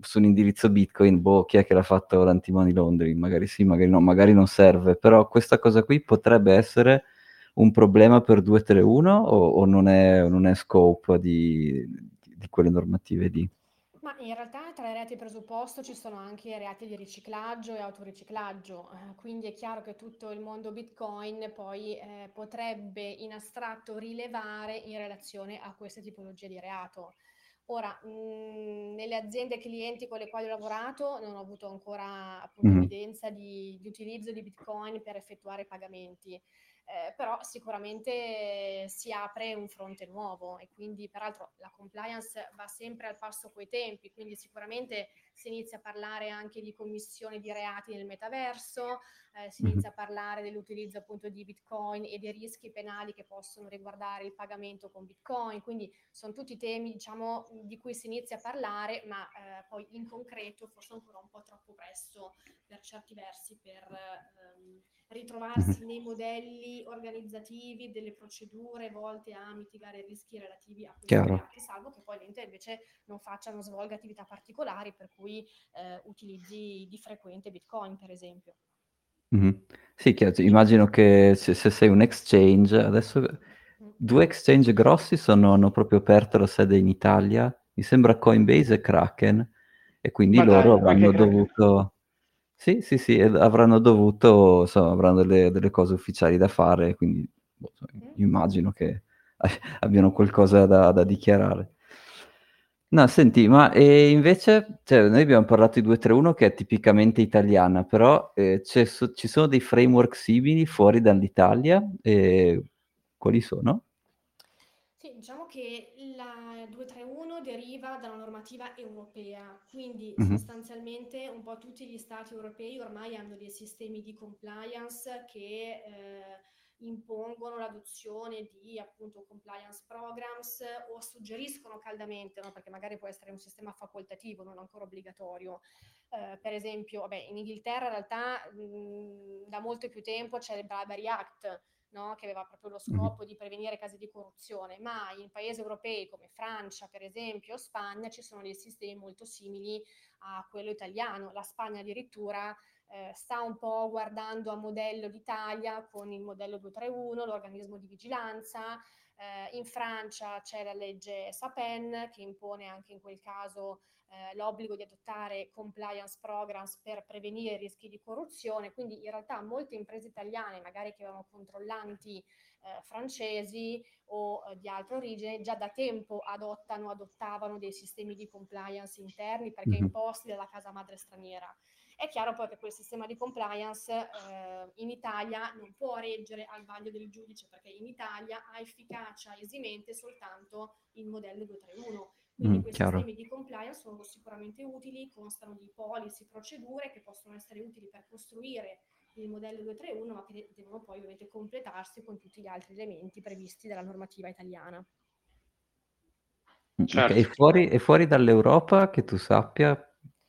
su un indirizzo Bitcoin, boh, chi è che l'ha fatto l'anti-money laundering? Magari sì, magari no, magari non serve. Però questa cosa qui potrebbe essere un problema per 231 o, o non, è, non è scope di, di quelle normative lì? Ma in realtà tra i reati presupposto ci sono anche i reati di riciclaggio e autoriciclaggio, eh, quindi è chiaro che tutto il mondo Bitcoin poi eh, potrebbe in astratto rilevare in relazione a queste tipologie di reato. Ora, mh, mhmm, nelle aziende clienti con le quali ho lavorato non ho avuto ancora appunto, mm-hmm. evidenza di, di utilizzo di Bitcoin per effettuare pagamenti eh, però sicuramente si apre un fronte nuovo e quindi peraltro la compliance va sempre al passo coi tempi, quindi sicuramente si inizia a parlare anche di commissione di reati nel metaverso, eh, si inizia a parlare dell'utilizzo appunto di Bitcoin e dei rischi penali che possono riguardare il pagamento con Bitcoin, quindi sono tutti temi diciamo di cui si inizia a parlare, ma eh, poi in concreto forse ancora un po' troppo presto per certi versi per... Ehm, ritrovarsi nei modelli organizzativi delle procedure volte a mitigare i rischi relativi a reati, salvo che poi l'ente invece non faccia, non svolga attività particolari per cui eh, utilizzi di frequente Bitcoin, per esempio. Mm-hmm. Sì, chiaro. immagino che se, se, sei un exchange, adesso mm. due exchange grossi sono, hanno proprio aperto la sede in Italia, mi sembra Coinbase e Kraken, e quindi Ma loro dai, hanno dovuto... Sì, sì, sì, avranno dovuto, insomma, avranno delle, delle cose ufficiali da fare, quindi boh, immagino che abbiano qualcosa da, da dichiarare. No, senti, ma e invece, cioè, noi abbiamo parlato di 231 che è tipicamente italiana, però eh, so, ci sono dei framework simili fuori dall'Italia, e quali sono? Sì, diciamo che la 231 deriva dalla normativa europea, quindi mm-hmm. sostanzialmente un po' tutti gli stati europei ormai hanno dei sistemi di compliance che eh, impongono l'adozione di appunto compliance programs o suggeriscono caldamente, no? perché magari può essere un sistema facoltativo, non ancora obbligatorio. Eh, per esempio, vabbè, in Inghilterra in realtà mh, da molto più tempo c'è il Bribery Act, no? che aveva proprio lo scopo di prevenire casi di corruzione, ma in paesi europei come Francia, per esempio, o Spagna ci sono dei sistemi molto simili a quello italiano. La Spagna addirittura eh, sta un po' guardando a modello d'Italia con il modello 231, l'organismo di vigilanza. Eh, in Francia c'è la legge SAPEN che impone anche in quel caso eh, l'obbligo di adottare compliance programs per prevenire i rischi di corruzione, quindi in realtà molte imprese italiane, magari che avevano controllanti eh, francesi o eh, di altra origine, già da tempo adottano, adottavano dei sistemi di compliance interni perché mm-hmm. imposti dalla casa madre straniera. È chiaro poi che quel sistema di compliance eh, in Italia non può reggere al vaglio del giudice perché in Italia ha efficacia esimente soltanto il modello 231 quindi mm, questi chiaro. sistemi di compliance sono sicuramente utili, constano di policy, procedure che possono essere utili per costruire il modello 231, ma che devono poi ovviamente completarsi con tutti gli altri elementi previsti dalla normativa italiana. Mm, certo. Okay. E, fuori, e, fuori, dall'Europa, che tu sappia?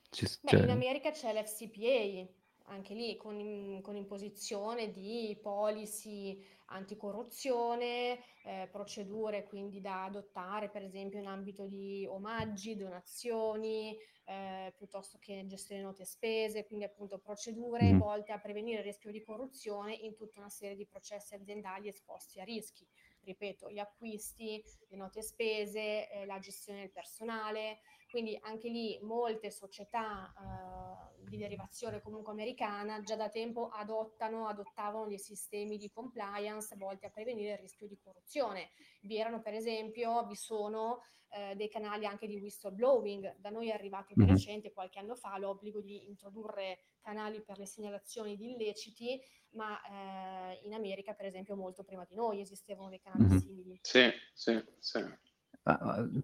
Ci, Beh, in America c'è l'FCPA, anche lì con, con imposizione di policy anticorruzione, eh, procedure quindi da adottare per esempio in ambito di omaggi, donazioni, eh, piuttosto che gestione note spese, quindi appunto procedure mm. volte a prevenire il rischio di corruzione in tutta una serie di processi aziendali esposti a rischi ripeto, gli acquisti, le note spese, eh, la gestione del personale, quindi anche lì molte società eh, di derivazione comunque americana già da tempo adottano, adottavano dei sistemi di compliance volti a prevenire il rischio di corruzione. Vi erano per esempio, vi sono eh, dei canali anche di whistleblowing, da noi è arrivato di mm-hmm. recente qualche anno fa l'obbligo di introdurre canali per le segnalazioni di illeciti, ma eh, in America per esempio molto prima di noi esistevano dei canali mm-hmm. simili. Sì, sì, sì.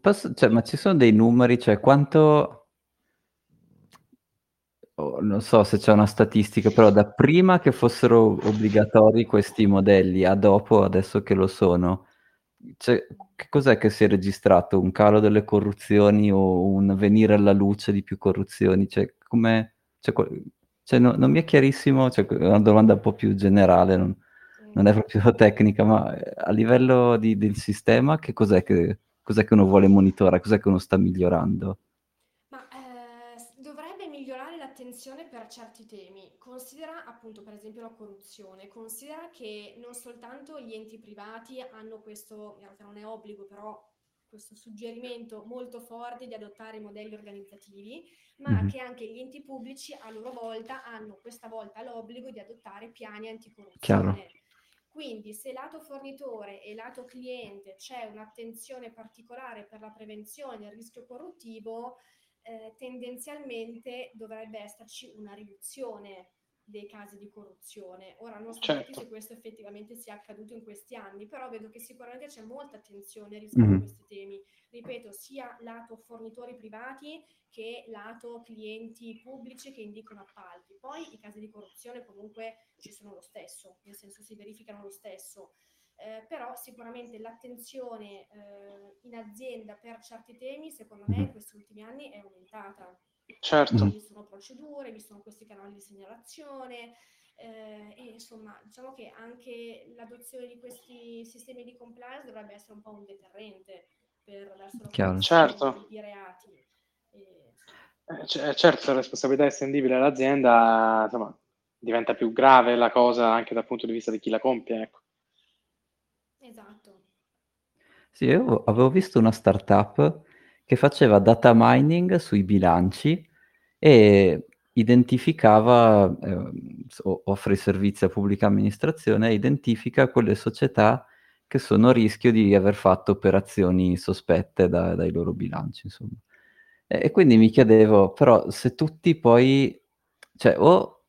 Posso, cioè, ma ci sono dei numeri, cioè quanto, oh, non so se c'è una statistica, però da prima che fossero obbligatori questi modelli a dopo, adesso che lo sono, cioè, che cos'è che si è registrato? Un calo delle corruzioni o un venire alla luce di più corruzioni? Cioè, come, cioè, cioè no, non mi è chiarissimo, cioè, è una domanda un po' più generale, non, non è proprio tecnica, ma a livello di, del sistema, che cos'è che cos'è che uno vuole monitorare, cos'è che uno sta migliorando? Ma eh, dovrebbe migliorare l'attenzione per certi temi. Considera appunto per esempio la corruzione, considera che non soltanto gli enti privati hanno questo, in realtà non è obbligo, però questo suggerimento molto forte di adottare modelli organizzativi, ma mm-hmm. che anche gli enti pubblici a loro volta hanno questa volta l'obbligo di adottare piani anticorruzione. Chiaro. Quindi se lato fornitore e lato cliente c'è un'attenzione particolare per la prevenzione del rischio corruttivo, eh, tendenzialmente dovrebbe esserci una riduzione dei casi di corruzione. Ora non so certo. se questo effettivamente sia accaduto in questi anni, però vedo che sicuramente c'è molta attenzione rispetto mm-hmm. a questi temi. Ripeto, sia lato fornitori privati che lato clienti pubblici che indicano appalti. Poi i casi di corruzione comunque ci sono lo stesso, nel senso si verificano lo stesso. Eh, però sicuramente l'attenzione eh, in azienda per certi temi, secondo me, in questi ultimi anni è aumentata. Certo. Vi sono procedure, vi sono questi canali di segnalazione eh, e insomma diciamo che anche l'adozione di questi sistemi di compliance dovrebbe essere un po' un deterrente per verso la certo. di reati. Eh, c- eh, certo, la responsabilità estendibile all'azienda insomma, diventa più grave la cosa anche dal punto di vista di chi la compie. Ecco. Esatto. Sì, io avevo visto una startup che faceva data mining sui bilanci e identificava, eh, offre servizi a pubblica amministrazione e identifica quelle società che sono a rischio di aver fatto operazioni sospette da, dai loro bilanci, insomma. E quindi mi chiedevo, però, se tutti poi, cioè, o,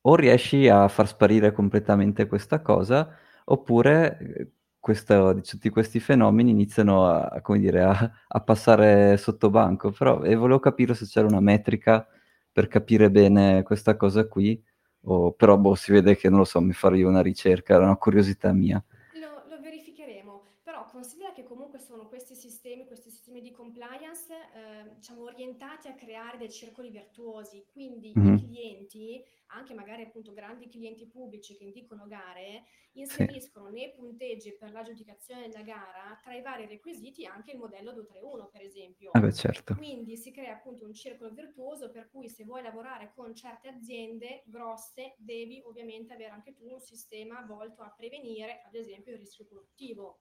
o riesci a far sparire completamente questa cosa, oppure eh, questo, tutti questi fenomeni iniziano a, dire, a, a passare sotto banco. Però e volevo capire se c'era una metrica per capire bene questa cosa qui, o, però boh, si vede che non lo so, mi farò una ricerca, era una curiosità mia considera che comunque sono questi sistemi, di compliance, eh, diciamo, orientati a creare dei circoli virtuosi, quindi mm-hmm. i clienti, anche magari appunto grandi clienti pubblici che indicano gare, inseriscono sì. nei punteggi per l'aggiudicazione della gara tra i vari requisiti anche il modello 231, per esempio. Ah beh, certo. Quindi si crea appunto un circolo virtuoso per cui se vuoi lavorare con certe aziende grosse, devi ovviamente avere anche tu un sistema volto a prevenire, ad esempio, il rischio corruttivo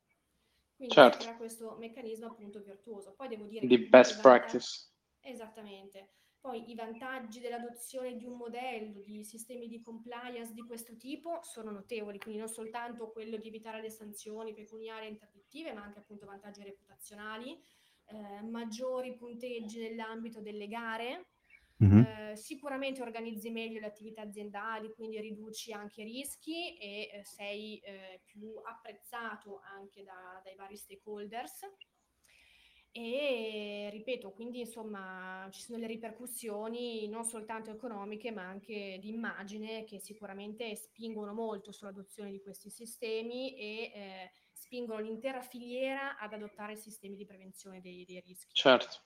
quindi certo. era questo meccanismo appunto virtuoso. Poi devo dire di best practice. Esattamente. Poi i vantaggi dell'adozione di un modello di sistemi di compliance di questo tipo sono notevoli, quindi non soltanto quello di evitare le sanzioni pecuniarie e interdittive, ma anche appunto vantaggi reputazionali, eh, maggiori punteggi nell'ambito delle gare, Mm-hmm. Eh, sicuramente organizzi meglio le attività aziendali, quindi riduci anche i rischi e eh, sei eh, più apprezzato anche da, dai vari stakeholders. E ripeto, quindi insomma ci sono le ripercussioni non soltanto economiche ma anche di immagine che sicuramente spingono molto sull'adozione di questi sistemi e eh, spingono l'intera filiera ad adottare sistemi di prevenzione dei, dei rischi. Certo,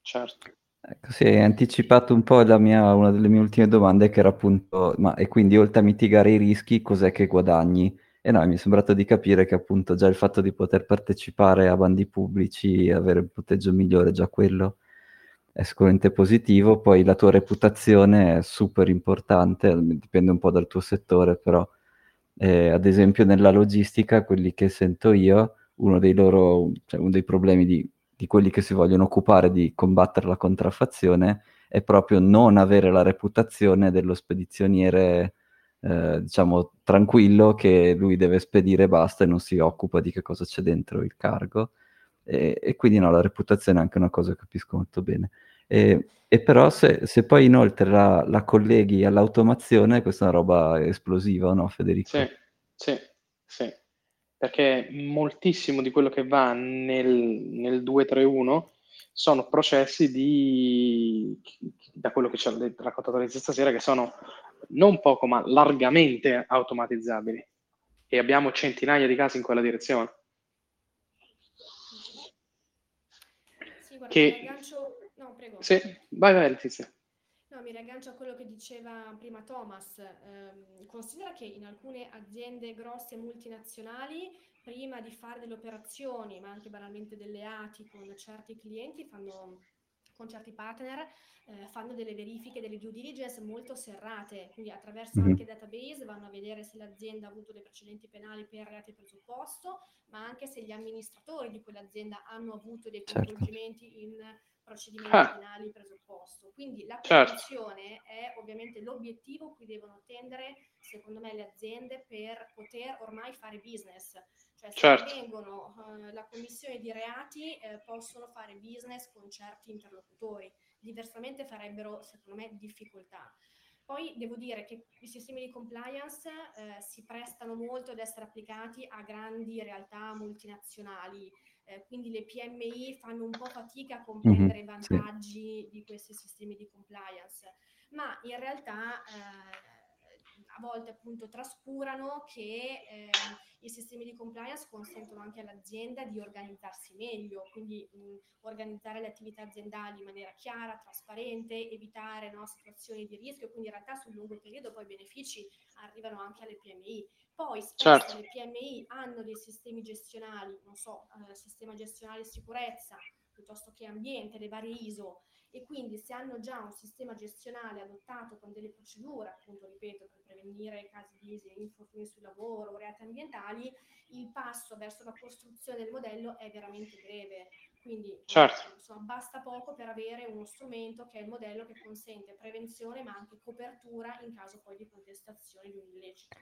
certo. Ecco, sì, hai anticipato un po' mia, una delle mie ultime domande che era appunto, ma e quindi oltre a mitigare i rischi, cos'è che guadagni? E no, mi è sembrato di capire che appunto già il fatto di poter partecipare a bandi pubblici, avere un punteggio migliore, già quello è sicuramente positivo, poi la tua reputazione è super importante, dipende un po' dal tuo settore, però Eh, ad esempio nella logistica, quelli che sento io, uno dei loro, cioè uno dei problemi di, di quelli che si vogliono occupare di combattere la contraffazione è proprio non avere la reputazione dello spedizioniere, eh, diciamo, tranquillo che lui deve spedire e basta e non si occupa di che cosa c'è dentro il cargo. E, e quindi no, la reputazione è anche una cosa che capisco molto bene. E, e però se, se, poi inoltre la, la, colleghi all'automazione, questa è una roba esplosiva, no Federico? Sì, sì, sì. Perché moltissimo di quello che va nel, nel 231 sono processi di, da quello che ci ha raccontato Rizzo stasera, che sono non poco ma largamente automatizzabili. E abbiamo centinaia di casi in quella direzione. Sì, guarda, che... No, prego. Sì, vai, vai Letizia. Mi riaggancio a quello che diceva prima Thomas. Eh, considera che in alcune aziende grosse multinazionali, prima di fare delle operazioni, ma anche banalmente delle ATI con certi clienti, fanno con certi partner eh, fanno delle verifiche, delle due diligence molto serrate, quindi attraverso mm-hmm. anche database vanno a vedere se l'azienda ha avuto dei precedenti penali per reati presupposto, ma anche se gli amministratori di quell'azienda hanno avuto dei certo. coinvolgimenti certo. in procedimenti ah. penali presupposto. Quindi la prevenzione certo. è ovviamente l'obiettivo cui devono tendere, secondo me, le aziende per poter ormai fare business. Cioè, se certo. vengono uh, la commissione di reati, eh, possono fare business con certi interlocutori. Diversamente farebbero, secondo me, difficoltà. Poi devo dire che i sistemi di compliance eh, si prestano molto ad essere applicati a grandi realtà multinazionali, eh, quindi le PMI fanno un po' fatica a comprendere mm-hmm, i vantaggi sì. di questi sistemi di compliance, ma in realtà eh, a volte appunto trascurano che eh, i sistemi di compliance consentono anche all'azienda di organizzarsi meglio, quindi mh, organizzare le attività aziendali in maniera chiara, trasparente, evitare no, situazioni di rischio, quindi in realtà sul lungo periodo poi i benefici arrivano anche alle PMI. Poi spesso certo. le PMI hanno dei sistemi gestionali, non so, eh, sistema gestionale sicurezza, piuttosto che ambiente, le varie ISO, e quindi se hanno già un sistema gestionale adottato con delle procedure, appunto, ripeto, per prevenire casi di infortuni sul lavoro o reati ambientali, il passo verso la costruzione del modello è veramente breve. Quindi certo. insomma, basta poco per avere uno strumento che è il modello che consente prevenzione ma anche copertura in caso poi di contestazione di un illecito.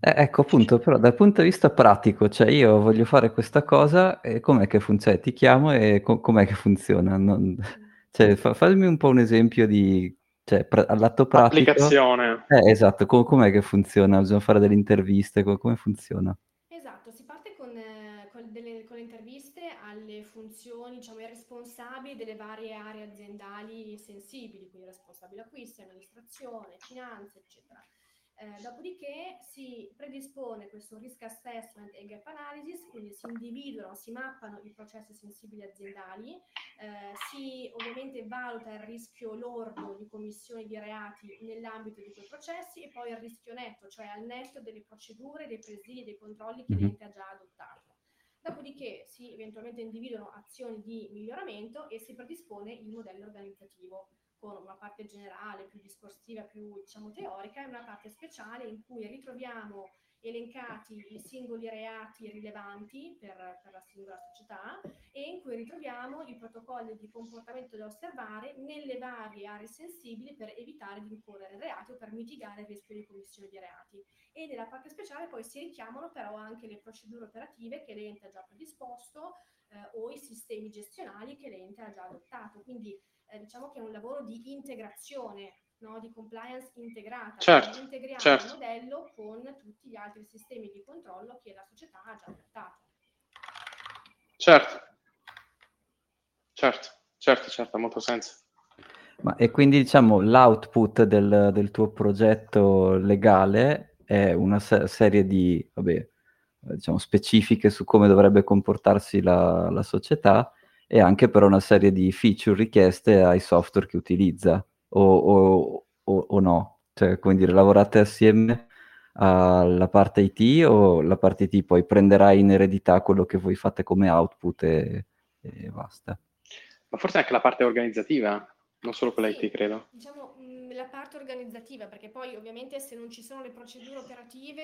Eh, ecco appunto, però dal punto di vista pratico, cioè io voglio fare questa cosa e com'è che funziona? Ti chiamo e co- com'è che funziona? Non... Cioè, fa- fammi un po' un esempio di, cioè, pra- all'atto pratico. Applicazione. Eh, esatto, com- com'è che funziona? Bisogna fare delle interviste, com- come funziona? Esatto, si parte con, eh, con, delle, con le interviste alle funzioni, diciamo, ai responsabili delle varie aree aziendali sensibili, quindi responsabile acquisti, amministrazione, finanze, eccetera. Eh, dopodiché si predispone questo risk assessment e gap analysis, quindi si individuano, si mappano i processi sensibili aziendali, eh, si ovviamente valuta il rischio lordo di commissione di reati nell'ambito di quei processi e poi il rischio netto, cioè al netto delle procedure, dei presidi, dei controlli che mhm. l'ente ha già adottato. Dopodiché si eventualmente individuano azioni di miglioramento e si predispone il modello organizzativo con una parte generale più discorsiva, più diciamo teorica, e una parte speciale in cui ritroviamo elencati i singoli reati rilevanti per, per, la singola società e in cui ritroviamo i protocolli di comportamento da osservare nelle varie aree sensibili per evitare di incorrere in reati o per mitigare il rischio di commissione di reati. E nella parte speciale poi si richiamano però anche le procedure operative che l'ente ha già predisposto eh, o i sistemi gestionali che l'ente ha già adottato. Quindi eh, diciamo che è un lavoro di integrazione, no? di compliance integrata, certo, integriamo certo. il modello con tutti gli altri sistemi di controllo che la società ha già adottato. Certo, certo, certo, certo, ha molto senso. Ma, e quindi diciamo l'output del, del tuo progetto legale è una se- serie di vabbè, diciamo, specifiche su come dovrebbe comportarsi la, la società e anche per una serie di feature richieste ai software che utilizza o, o, o, o no. Cioè, come dire, lavorate assieme alla parte IT o la parte IT poi prenderà in eredità quello che voi fate come output e, e basta? Ma forse anche la parte organizzativa, non solo quella sì, IT, credo. Diciamo, nella parte organizzativa, perché poi ovviamente se non ci sono le procedure operative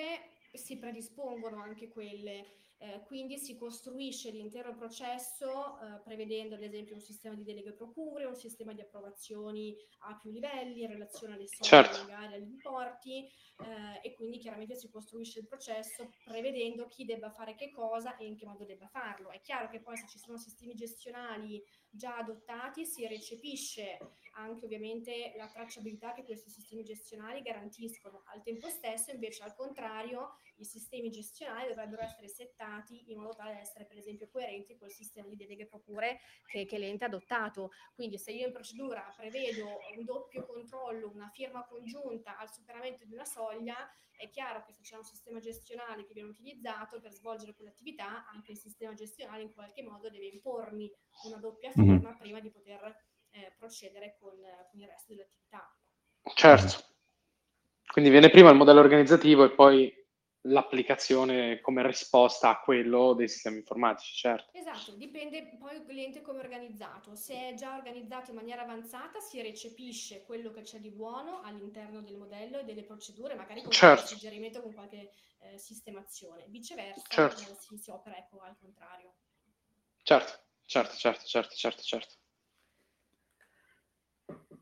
si predispongono anche quelle eh, quindi si costruisce l'intero processo eh, prevedendo ad esempio un sistema di deleghe procure, un sistema di approvazioni a più livelli in relazione alle somme, certo. magari agli importi eh, e quindi chiaramente si costruisce il processo prevedendo chi debba fare che cosa e in che modo debba farlo. È chiaro che poi se ci sono sistemi gestionali già adottati si recepisce anche ovviamente la tracciabilità che questi sistemi gestionali garantiscono. Al tempo stesso, invece, al contrario, i sistemi gestionali dovrebbero essere settati in modo tale da essere, per esempio, coerenti col sistema di deleghe procure che, che l'ente ha adottato. Quindi, se io in procedura prevedo un doppio controllo, una firma congiunta al superamento di una soglia, è chiaro che se c'è un sistema gestionale che viene utilizzato per svolgere quell'attività, anche il sistema gestionale in qualche modo deve impormi una doppia mhm. firma mm-hmm. prima di poter eh, procedere con, con, il resto dell'attività. Certo. Quindi viene prima il modello organizzativo e poi l'applicazione come risposta a quello dei sistemi informatici, certo. Esatto, dipende poi il cliente come è organizzato. Se è già organizzato in maniera avanzata, si recepisce quello che c'è di buono all'interno del modello e delle procedure, magari con certo. qualche suggerimento, con qualche eh, sistemazione. Viceversa, certo. eh, si, si opera ecco, al contrario. Certo, certo, certo, certo, certo, certo.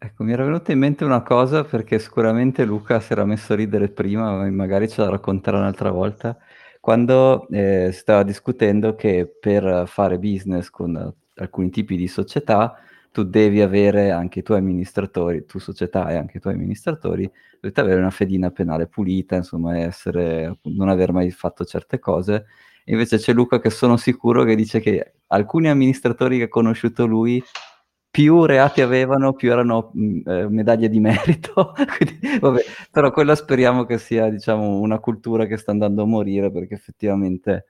Ecco, mi era venuta in mente una cosa perché sicuramente Luca si era messo a ridere prima, ma magari ce la racconterà un'altra volta, quando eh, stava discutendo che per fare business con alcuni tipi di società tu devi avere anche i tuoi amministratori, tu società e anche i tuoi amministratori, dovete avere una fedina penale pulita, insomma, essere, non aver mai fatto certe cose. Invece c'è Luca che sono sicuro che dice che alcuni amministratori che ha conosciuto lui più reati avevano, più erano mh, mm, eh, medaglie di merito. Quindi, vabbè, però quella speriamo che sia diciamo, una cultura che sta andando a morire perché effettivamente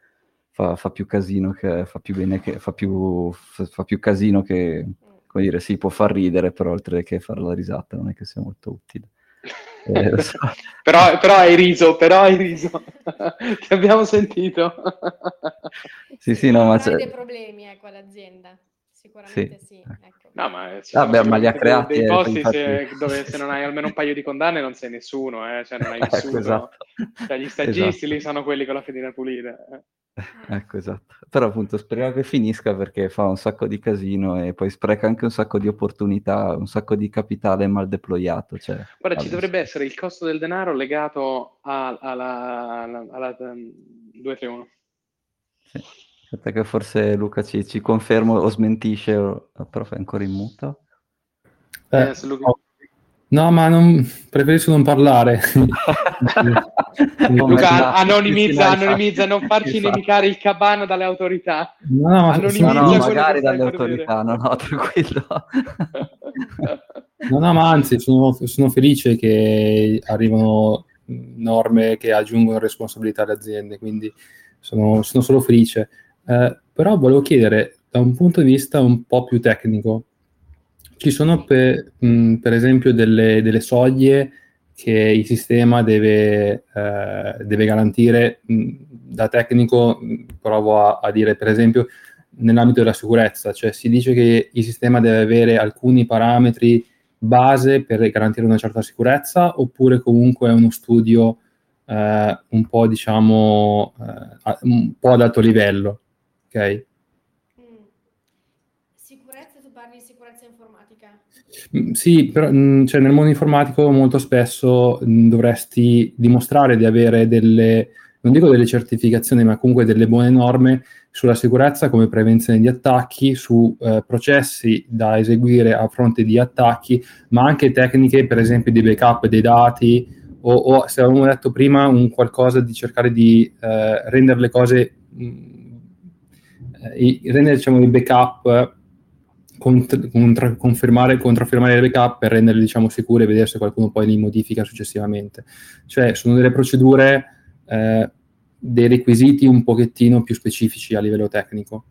fa, fa più casino che fa più bene che fa più, fa, fa più casino che come dire, si può far ridere, però oltre che fare la risata non è che sia molto utile. Eh, so. però, però, hai riso, però hai riso, ti abbiamo sentito. sì, sì, no, ma c'è... dei problemi ecco all'azienda. Sicuramente sì. sì ecco. No, ma, Vabbè, ma li ha creati. Dei posti infatti... se, dove se non hai almeno un paio di condanne non sei nessuno, eh? cioè non hai ecco, nessuno. esatto. cioè, gli stagisti esatto. lì sono quelli con la fedina pulita. Eh. Ecco, esatto. Però appunto speriamo che finisca perché fa un sacco di casino e poi spreca anche un sacco di opportunità, un sacco di capitale mal deployato. Cioè, Guarda, ci dovrebbe essere il costo del denaro legato a, alla, alla, alla, alla 231. Sì. Aspetta che forse Luca ci, ci conferma o smentisce, però è ancora in muto. Eh, eh, Luca... No, ma non, preferisco non parlare. Luca, anonimizza, anonimizza, non farci esatto. nemicare il cabano dalle autorità. No, no, no, no magari dalle autorità, no, no, tranquillo. no, no, ma anzi, sono, sono felice che arrivano norme che aggiungono responsabilità alle aziende, quindi sono, sono solo felice. Eh, però volevo chiedere, da un punto di vista un po' più tecnico, ci sono per, mh, per esempio delle, delle, soglie che il sistema deve, eh, deve garantire? Mh, da tecnico provo a, a dire, per esempio, nell'ambito della sicurezza, cioè si dice che il sistema deve avere alcuni parametri base per garantire una certa sicurezza oppure comunque è uno studio eh, un po' diciamo eh, un po' ad alto livello ok? Mm. Sicurezza, tu parli di sicurezza informatica? Mm, sì, però mm, cioè, nel mondo informatico molto spesso dovresti dimostrare di avere delle, non dico delle certificazioni, ma comunque delle buone norme sulla sicurezza come prevenzione di attacchi, su eh, processi da eseguire a fronte di attacchi, ma anche tecniche, per esempio, di backup dei dati o, o se avevamo detto prima, un qualcosa di cercare di eh, rendere le cose mh, eh, rendere diciamo, i backup Cont- contra- confermare, controfirmare le backup per renderle diciamo, sicure e vedere se qualcuno poi li modifica successivamente. Cioè sono delle procedure, eh, dei requisiti un pochettino più specifici a livello tecnico.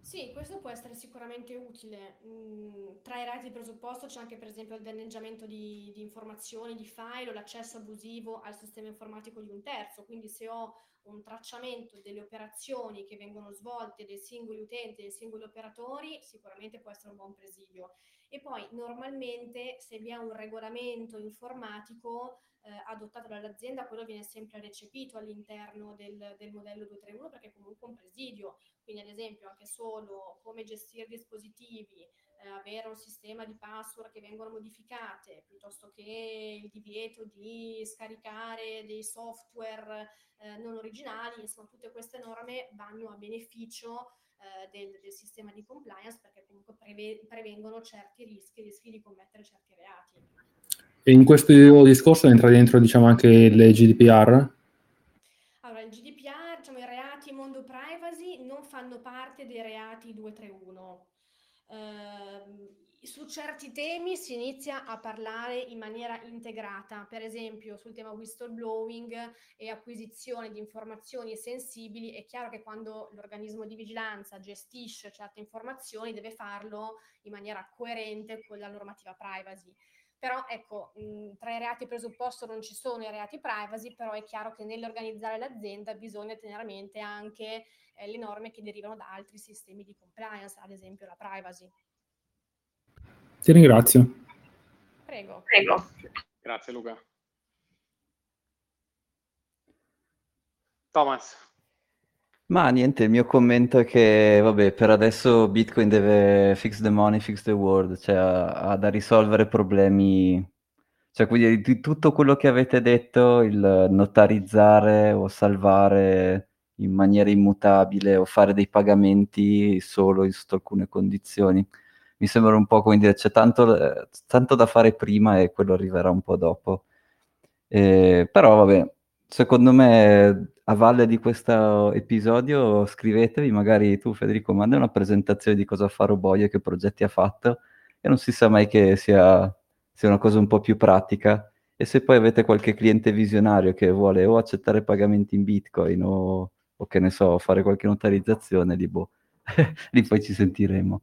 Sì, questo può essere sicuramente utile. Mm, tra i reati di presupposto c'è anche per esempio il danneggiamento di, di informazioni, di file o l'accesso abusivo al sistema informatico di un terzo. Quindi se ho un tracciamento delle operazioni che vengono svolte dai singoli utenti, dai singoli operatori, sicuramente può essere un buon presidio. E poi normalmente se vi è un regolamento informatico eh, adottato dall'azienda, quello viene sempre recepito all'interno del, del, modello 231 perché è comunque un presidio. Quindi ad esempio anche solo come gestire dispositivi, eh, avere un sistema di password che vengono modificate, piuttosto che il divieto di scaricare dei software eh, non originali, insomma tutte queste norme vanno a beneficio eh, del, del, sistema di compliance perché comunque preve- prevengono certi rischi, rischi di commettere certi reati. E in questo discorso entra dentro diciamo anche il GDPR? Allora, il GDPR, diciamo i reati mondo privacy non fanno parte dei reati 231 eh, su certi temi si inizia a parlare in maniera integrata, per esempio sul tema whistleblowing e acquisizione di informazioni sensibili, è chiaro che quando l'organismo di vigilanza gestisce certe informazioni deve farlo in maniera coerente con la normativa privacy. Però ecco, mh, tra i reati presupposto non ci sono i reati privacy, però è chiaro che nell'organizzare l'azienda bisogna tenere a mente anche eh, le norme che derivano da altri sistemi di compliance, ad esempio la privacy. Ti ringrazio. Prego. Prego. Grazie Luca. Thomas. Ma niente, il mio commento è che, vabbè, per adesso Bitcoin deve fix the money, fix the world, cioè ha, ha da risolvere problemi, cioè quindi di tutto quello che avete detto, il notarizzare o salvare in maniera immutabile o fare dei pagamenti solo in sotto alcune condizioni, mi sembra un po' come dire, c'è tanto, tanto da fare prima e quello arriverà un po' dopo. Eh, però vabbè, secondo me a valle di questo episodio scrivetevi, magari tu Federico manda una presentazione di cosa fa Roboio e che progetti ha fatto e non si sa mai che sia, sia una cosa un po' più pratica e se poi avete qualche cliente visionario che vuole o accettare pagamenti in bitcoin o, o che ne so, fare qualche notarizzazione, lì, boh, lì poi ci sentiremo.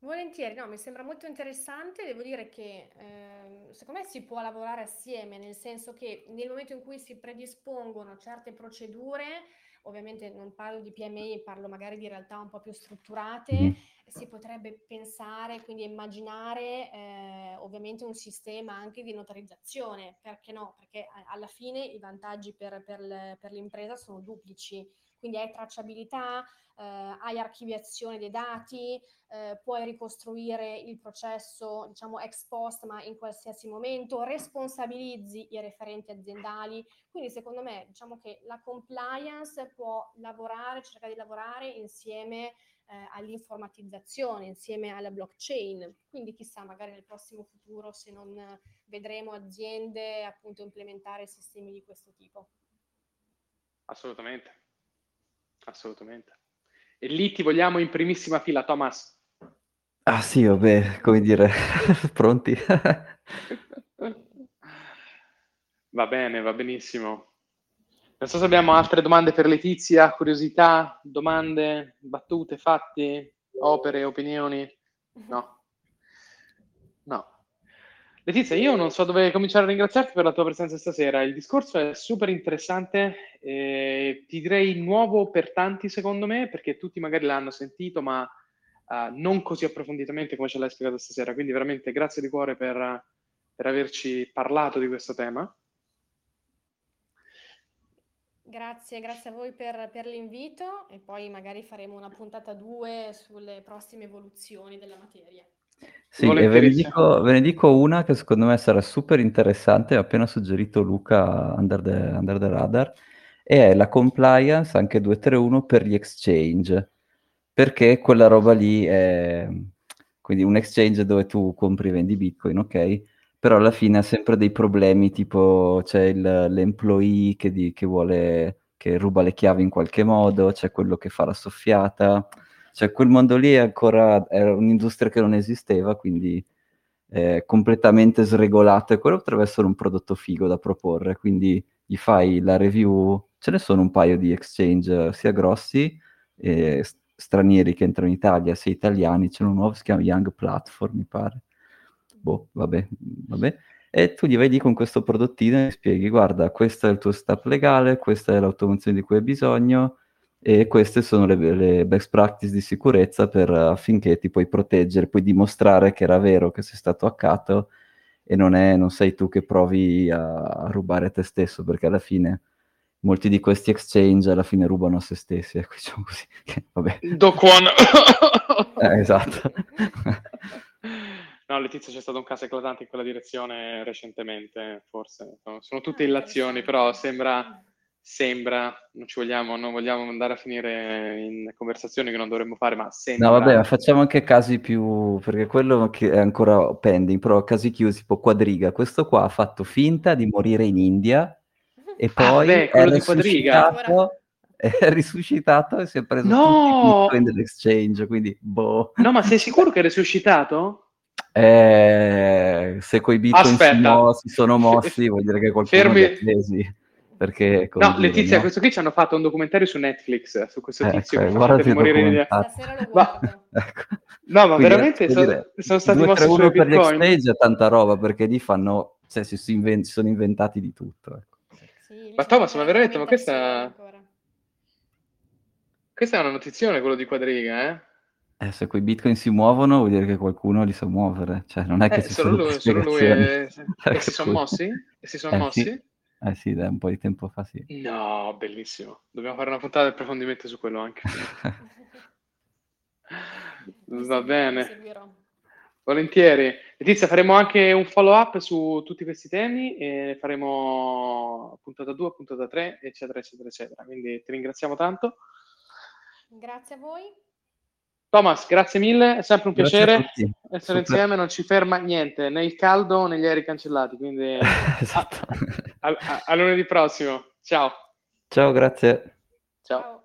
Volentieri, no, mi sembra molto interessante. Devo dire che eh, secondo me si può lavorare assieme, nel senso che nel momento in cui si predispongono certe procedure, ovviamente non parlo di PMI, parlo magari di realtà un po' più strutturate, mm. Si potrebbe pensare, quindi immaginare eh, ovviamente un sistema anche di notarizzazione, perché no? Perché alla fine i vantaggi per, per, per l'impresa sono duplici quindi hai tracciabilità, eh, hai archiviazione dei dati, eh, puoi ricostruire il processo diciamo ex post ma in qualsiasi momento, responsabilizzi i referenti aziendali, quindi secondo me diciamo che la compliance può lavorare, cercare di lavorare insieme eh, all'informatizzazione, insieme alla blockchain, quindi chissà magari nel prossimo futuro se non vedremo aziende appunto implementare sistemi di questo tipo. Assolutamente, assolutamente. E lì ti vogliamo in primissima fila, Thomas. Ah sì, vabbè, come dire, pronti? va bene, va benissimo. Non so se abbiamo altre domande per Letizia, curiosità, domande, battute, fatti, opere, opinioni. No. No. Letizia, io non so dove cominciare a ringraziarti per la tua presenza stasera. Il discorso è super interessante, eh, ti direi nuovo per tanti secondo me, perché tutti magari l'hanno sentito, ma uh, non così approfonditamente come ce l'hai spiegato stasera. Quindi veramente grazie di cuore per, per averci parlato di questo tema. Grazie, grazie a voi per, per l'invito e poi magari faremo una puntata 2 sulle prossime evoluzioni della materia. Sì, e ve ne, dico, ve ne, dico, una che secondo me sarà super interessante, ha appena suggerito Luca Under the, under the Radar, e è la compliance anche 231 per gli exchange, perché quella roba lì è quindi un exchange dove tu compri e vendi bitcoin, ok? Però alla fine ha sempre dei problemi, tipo c'è il, l'employee che, di, che vuole, che ruba le chiavi in qualche modo, c'è quello che fa la soffiata, cioè quel mondo lì è ancora era un'industria che non esisteva, quindi è completamente sregolato e quello potrebbe essere un prodotto figo da proporre, quindi gli fai la review, ce ne sono un paio di exchange sia grossi stranieri che entrano in Italia, sia italiani, c'è uno nuovo si chiama Young Platform, mi pare. Boh, vabbè, vabbè. E tu gli vai lì con questo prodottino e spieghi, guarda, questo è il tuo step legale, questa è l'automazione di cui hai bisogno, e queste sono le, le best practice di sicurezza per, affinché ti puoi proteggere, puoi dimostrare che era vero che sei stato hackato e non, è, non sei tu che provi a, a rubare te stesso, perché alla fine molti di questi exchange alla fine rubano a se stessi, ecco, diciamo così. Vabbè. Do eh, esatto. No, Letizia c'è stato un caso eclatante in quella direzione recentemente, forse. Sono tutte illazioni, però sembra, sembra, non ci vogliamo, non vogliamo andare a finire in conversazioni che non dovremmo fare, ma sembra... No, vabbè, ma facciamo anche casi più, perché quello che è ancora pending, però casi chiusi, tipo Quadriga. Questo qua ha fatto finta di morire in India e Ah, poi beh, è quello di Quadriga. è risuscitato e si è preso No! tutti i bitcoin dell'exchange, quindi boh. No, ma sei sicuro che è risuscitato? Eh, se quei bitcoin si, Aspetta. si sono mossi, vuol dire che qualcuno Fermi. li ha presi. Perché, No, dire, Letizia, no? questo qui ci hanno fatto un documentario su Netflix su questo Eh, tizio ecco, che fa morire in lo Ma-. Ecco. No, ma Quindi, veramente sono, dire, sono stati 2, mossi 3, 1 sui per gli bitcoin. exchange è tanta roba perché lì fanno, cioè, si, si inven- si sono inventati di tutto. ecco. Sì, Ma Thomas, ma veramente, ma questa- ancora. Questa è una notizione, quello di Quadriga, eh? Eh, se quei bitcoin si muovono vuol dire che qualcuno li sa muovere, cioè non è che Eh, ci solo sono lui, solo lui spiegazioni. è- E si sono mossi? E si sono Eh, mossi? sì. Eh sì, da un po' di tempo fa sì. No, bellissimo. Dobbiamo fare una puntata di approfondimento su quello anche. Va bene. Volentieri. Letizia, faremo anche un follow up su tutti questi temi e faremo puntata 2, puntata 3, eccetera, eccetera, eccetera. Quindi ti ringraziamo tanto. Grazie a voi. Thomas, grazie mille, è sempre un Grazie piacere essere Super. insieme, non ci ferma niente, né il caldo né gli aerei cancellati, quindi esatto. a, a- a lunedì prossimo. Ciao. Ciao, grazie. Ciao.